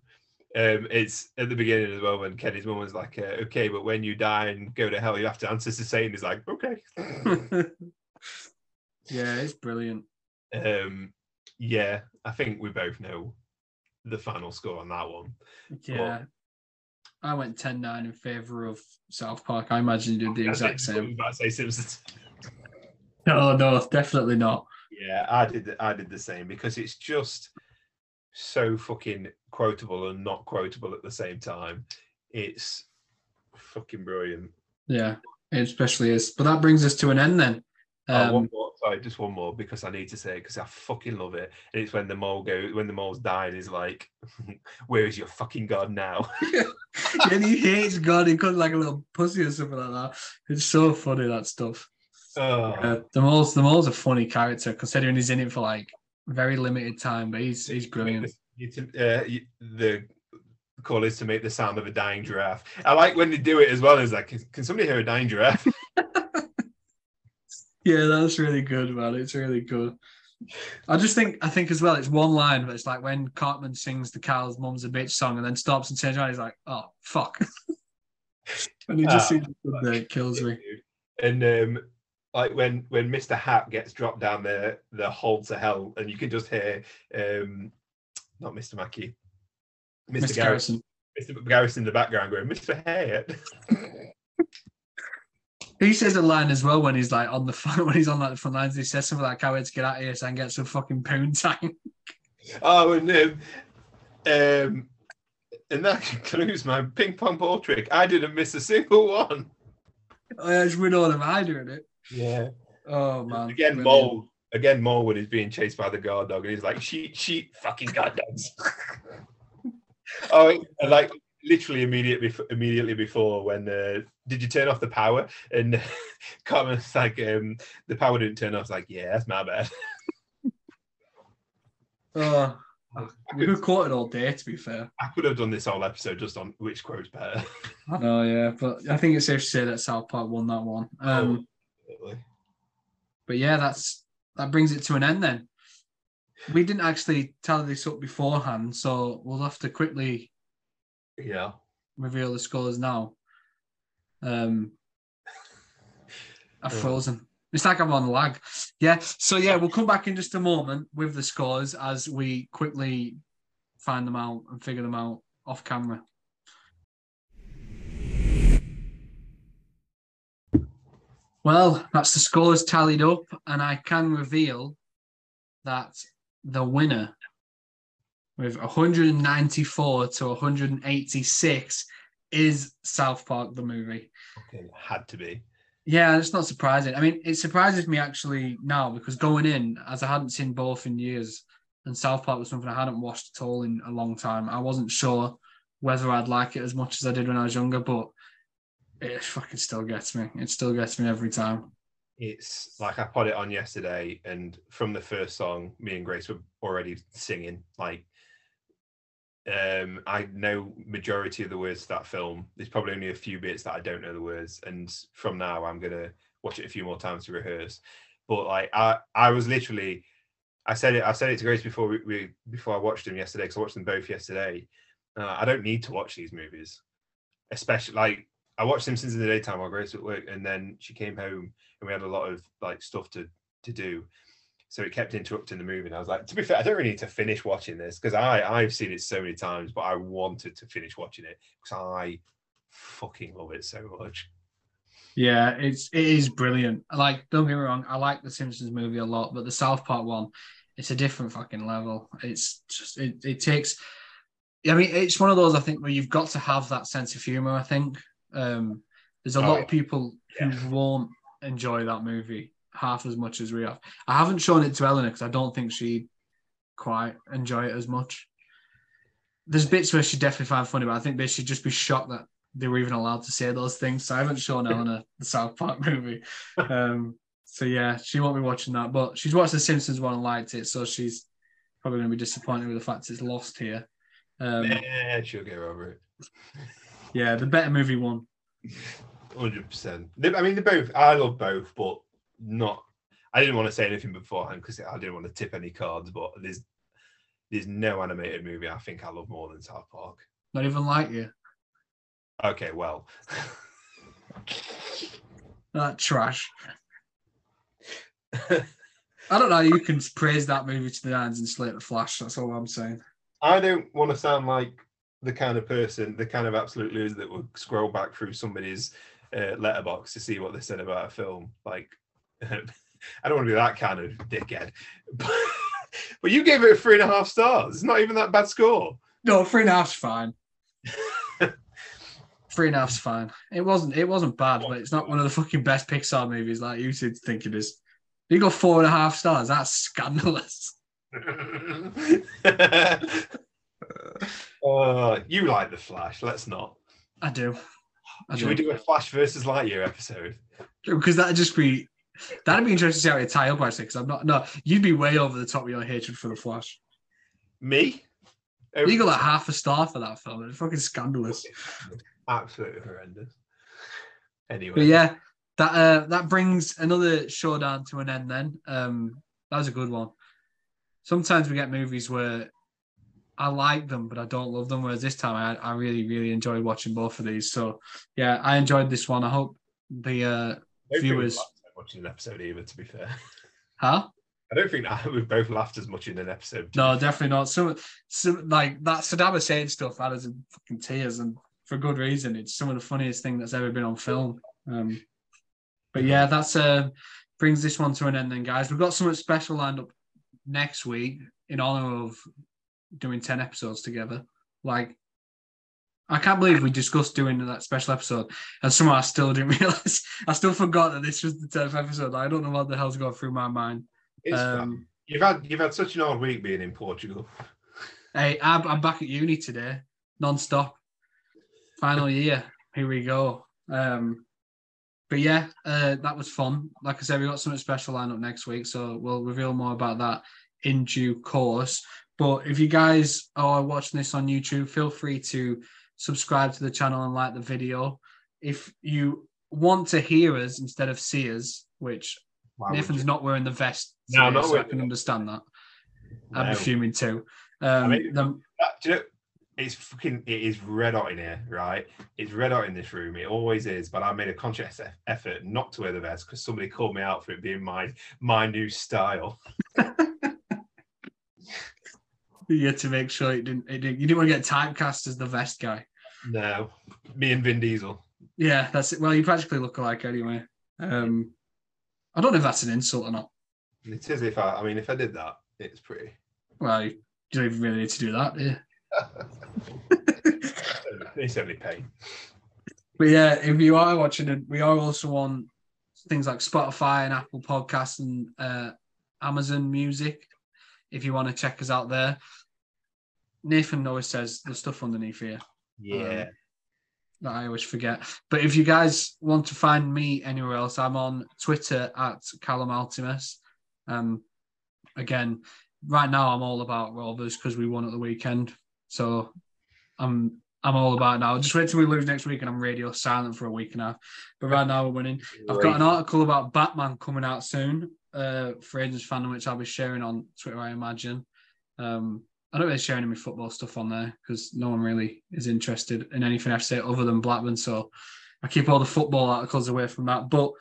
Um, it's at the beginning as well when Kenny's mum was like, uh, "Okay, but when you die and go to hell, you have to answer to Satan." He's like, "Okay." yeah, it's brilliant. Um, yeah, I think we both know the final score on that one. Yeah. I went 10 9 in favour of South Park. I imagine you did the exact same. About say Simpsons. No, no, definitely not. Yeah, I did. I did the same because it's just so fucking quotable and not quotable at the same time. It's fucking brilliant. Yeah, it especially is. But that brings us to an end then. Oh, Um, one more, sorry, just one more because I need to say it because I fucking love it. And it's when the mole go when the mole's dying. He's like, "Where is your fucking god now?" and he hates God. He comes like a little pussy or something like that. It's so funny that stuff. Oh, Uh, the mole's the mole's a funny character considering he's in it for like very limited time, but he's he's brilliant. You uh, the call is to make the sound of a dying giraffe. I like when they do it as well. It's like, can, somebody hear a dying giraffe? Yeah, that's really good, man. It's really good. I just think I think as well, it's one line, but it's like when Cartman sings the Kyle's Mum's a Bitch song and then stops and turns around, he's like, oh fuck. and he just Ah, there, it kills me. And um, like when when Mr. Hat gets dropped down the the hole to hell, and you can just hear um, not Mr. Mackey, Mr. Mr. Garrison. Mr. Garrison in the background going, Mr. Hayet. He says a line as well when he's like on the front when he's on like the front lines. He says something like, "Can't wait to get out of here so I can get some fucking pound time." oh, and um, um, and that concludes my ping pong ball trick. I didn't miss a single one. oh, yeah, it's with all of I doing it. Yeah. Oh man. Again, brilliant. Mole. Again, Molewood is being chased by the guard dog, and he's like, "Sheet, sheet, fucking guard dogs." oh, and like literally immediately, immediately before when uh, did you turn off the power? And Cartman's like, um, "The power didn't turn off." It's like, "Yeah, that's my bad." Oh, We could quote it all day, to be fair. I could have done this whole episode just on which quote's better. Oh yeah, but I think it's safe to say that South Park won that one. Um, Really. but yeah, that's that brings it to an end then. We didn't actually tally this up beforehand, so we'll have to quickly Yeah. reveal the scores now. Um, I've Yeah. frozen. It's like I'm on lag. Yeah. So yeah, we'll come back in just a moment with the scores as we quickly find them out and figure them out off camera. Well, that's the scores tallied up, and I can reveal that the winner with 194 to 186 is South Park the movie. Okay. Had to be. Yeah, it's not surprising. I mean, it surprises me actually now because going in, as I hadn't seen both in years, and South Park was something I hadn't watched at all in a long time. I wasn't sure whether I'd like it as much as I did when I was younger, but it fucking still gets me. It still gets me every time. It's like I put it on yesterday, and from the first song, me and Grace were already singing. Like, um, I know majority of the words to that film. There's probably only a few bits that I don't know the words, and from now I'm gonna watch it a few more times to rehearse. But like, I I was literally, I said it. I said it to Grace before we, we before I watched them yesterday because I watched them both yesterday. Uh, I don't need to watch these movies, especially like I watched Simpsons in the daytime while Grace was at work, and then she came home and we had a lot of like stuff to to do. So it kept interrupting the movie. And I was like, to be fair, I don't really need to finish watching this because I I've seen it so many times, but I wanted to finish watching it because I fucking love it so much. Yeah, it's it is brilliant. Like, don't get me wrong, I like the Simpsons movie a lot, but the South Park one, it's a different fucking level. It's just it, it takes I mean, it's one of those I think where you've got to have that sense of humor, I think. Um there's a Oh, lot yeah. of people who won't enjoy that movie half as much as we have. I haven't shown it to Eleanor because I don't think she'd quite enjoy it as much. There's bits where she definitely find funny, but I think they she'd just be shocked that they were even allowed to say those things. So I haven't shown Eleanor the South Park movie. Um, so yeah, she won't be watching that, but she's watched the Simpsons one and liked it, so she's probably going to be disappointed with the fact it's lost here. Um, yeah, she'll get over it. yeah, the better movie won. Hundred percent. I mean, they're both. I love both, but not. I didn't want to say anything beforehand because I didn't want to tip any cards. But there's there's no animated movie I think I love more than South Park. Not even like you. Okay, well, That trash. I don't know. You can praise that movie to the nines and slate the Flash. That's all I'm saying. I don't want to sound like the kind of person, the kind of absolute loser that would scroll back through somebody's uh, Letterboxd to see what they said about a film. Like, I don't want to be that kind of dickhead. But, but you gave it a three and a half stars. It's not even that bad score. No, three and a half's fine. three and a half's fine. It wasn't. It wasn't bad, but it's not one of the fucking best Pixar movies like you to think it is. You got four and a half stars. That's scandalous. Uh, you like the Flash. Let's not. I do. I Should we do. do a Flash versus Lightyear episode? Because that'd just be that'd be interesting to see how you tie up actually. Because I'm not. No, you'd be way over the top with your hatred for the Flash. Me? You got like half a star for that film. It's fucking scandalous. Absolutely horrendous. Anyway, But yeah, that uh, that brings another showdown to an end. Then um, that was a good one. Sometimes we get movies where I like them, but I don't love them. Whereas this time, I, I really, really enjoyed watching both of these. So yeah, I enjoyed this one. I hope the uh, I viewers- so an episode either. To be fair, huh? I don't think that we've both laughed as much in an episode. No, definitely not. So, some like that Saddam Hussein stuff had us in fucking tears, and for good reason. It's some of the funniest thing that's ever been on film. Um, but yeah, that's uh brings this one to an end. Then, guys, we've got something special lined up next week in honor of doing ten episodes together. Like, I can't believe we discussed doing that special episode, and somehow I still didn't realize. I still forgot that this was the tenth episode. I don't know what the hell's going through my mind. Um, You've had you've had such an odd week being in Portugal. Hey, I'm, I'm back at uni today, non-stop. Final year. Here we go. Um, but yeah, uh, that was fun. Like I said, we got something special lined up next week, so we'll reveal more about that in due course. But if you guys are watching this on YouTube, feel free to subscribe to the channel and like the video. If you want to hear us instead of see us, which Why Nathan's not wearing the vest, No, today, so I can understand that. I'd be fuming too. Um, mean- then- do you know, it's fucking it is red hot in here, right? It's red hot in this room. It always is. But I made a conscious effort not to wear the vest because somebody called me out for it being my my new style. you had to make sure it didn't, it didn't. You didn't want to get typecast as the vest guy. No, me and Vin Diesel. Yeah, that's it. Well, you practically look alike anyway. Um, I don't know if that's an insult or not. It is if I. I mean, if I did that, it's pretty. Well, you don't even really need to do that, you? It's only pain. But yeah, if you are watching it, we are also on things like Spotify and Apple Podcasts and uh, Amazon Music. If you want to check us out there, Nathan always says the stuff underneath here Yeah. that I always forget. But if you guys want to find me anywhere else, I'm on Twitter at Callum Altimus. Um, again, right now I'm all about Rovers because we won at the weekend, so I'm I'm all about it now. Just wait till we lose next week and I'm radio silent for a week and a half. But right now we're winning. I've got an article about Batman coming out soon uh, for Agents Fandom, which I'll be sharing on Twitter, I imagine. Um, I don't really share any of my football stuff on there because no one really is interested in anything I say other than Blackburn. So I keep all the football articles away from that. But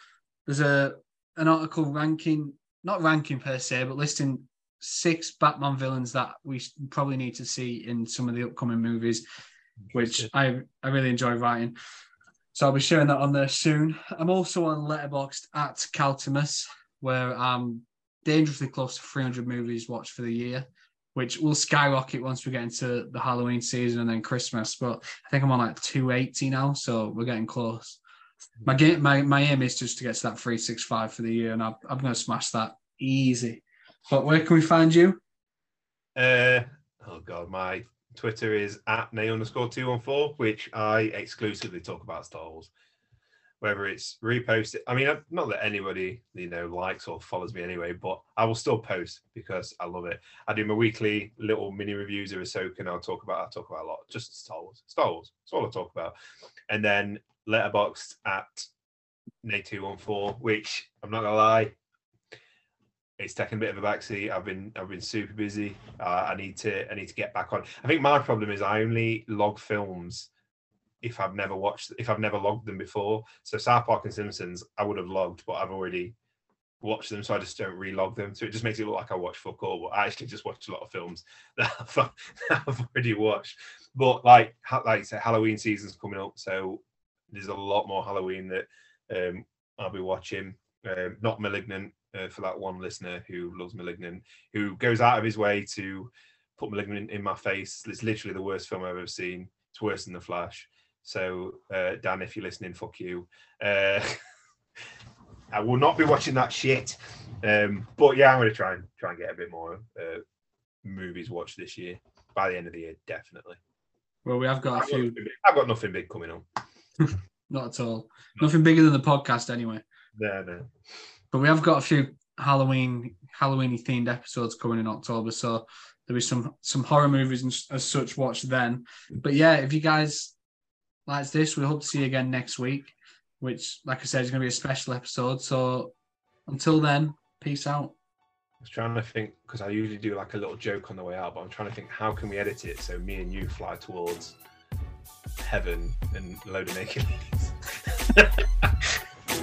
there's a an article ranking, not ranking per se, but listing six Batman villains that we probably need to see in some of the upcoming movies, which I, I really enjoy writing. So I'll be sharing that on there soon. I'm also on Letterboxd at Caltimus, where I'm dangerously close to 300 movies watched for the year, which will skyrocket once we get into the Halloween season and then Christmas. But I think I'm on like 280 now, so we're getting close. My game, my, my aim is just to get to that 365 for the year, and I'm, I'm going to smash that easy. But where can we find you? Uh, oh god, my Twitter is at nay underscore two one four, which I exclusively talk about Star Wars. Whether it's reposted, I mean, not that anybody you know likes or follows me anyway, but I will still post because I love it. I do my weekly little mini reviews of Ahsoka, and I'll talk about I talk about a lot, just Star Wars. Star Wars, that's all I talk about. And then Letterboxd at nay two one four, which I'm not gonna lie, it's taken a bit of a backseat. I've been I've been super busy. Uh, I need to I need to get back on. I think my problem is I only log films if I've never watched if I've never logged them before. So South Park and Simpsons I would have logged, but I've already watched them, so I just don't re-log them. So it just makes it look like I watch fuck all, but I actually just watched a lot of films that I've, that I've already watched. But like like said, Halloween season's coming up, so there's a lot more Halloween that um, I'll be watching. Um, not Malignant uh, for that one listener who loves Malignant, who goes out of his way to put Malignant in my face. It's literally the worst film I've ever seen. It's worse than The Flash. So, uh, Dan, if you're listening, fuck you. Uh, I will not be watching that shit. Um, but yeah, I'm going to try and try and get a bit more uh, movies watched this year. By the end of the year, definitely. Well, we have got a I've got, few, big, I've got nothing big coming up. not at all. Nothing bigger than the podcast anyway. No, no. But we have got a few Halloween Halloweeny themed episodes coming in October, so there'll be some some horror movies and as such watched then. But yeah, if you guys like this, we hope to see you again next week. Which, like I said, is going to be a special episode. So until then, peace out. I was trying to think because I usually do like a little joke on the way out, but I'm trying to think how can we edit it so me and you fly towards heaven and load of naked ladies.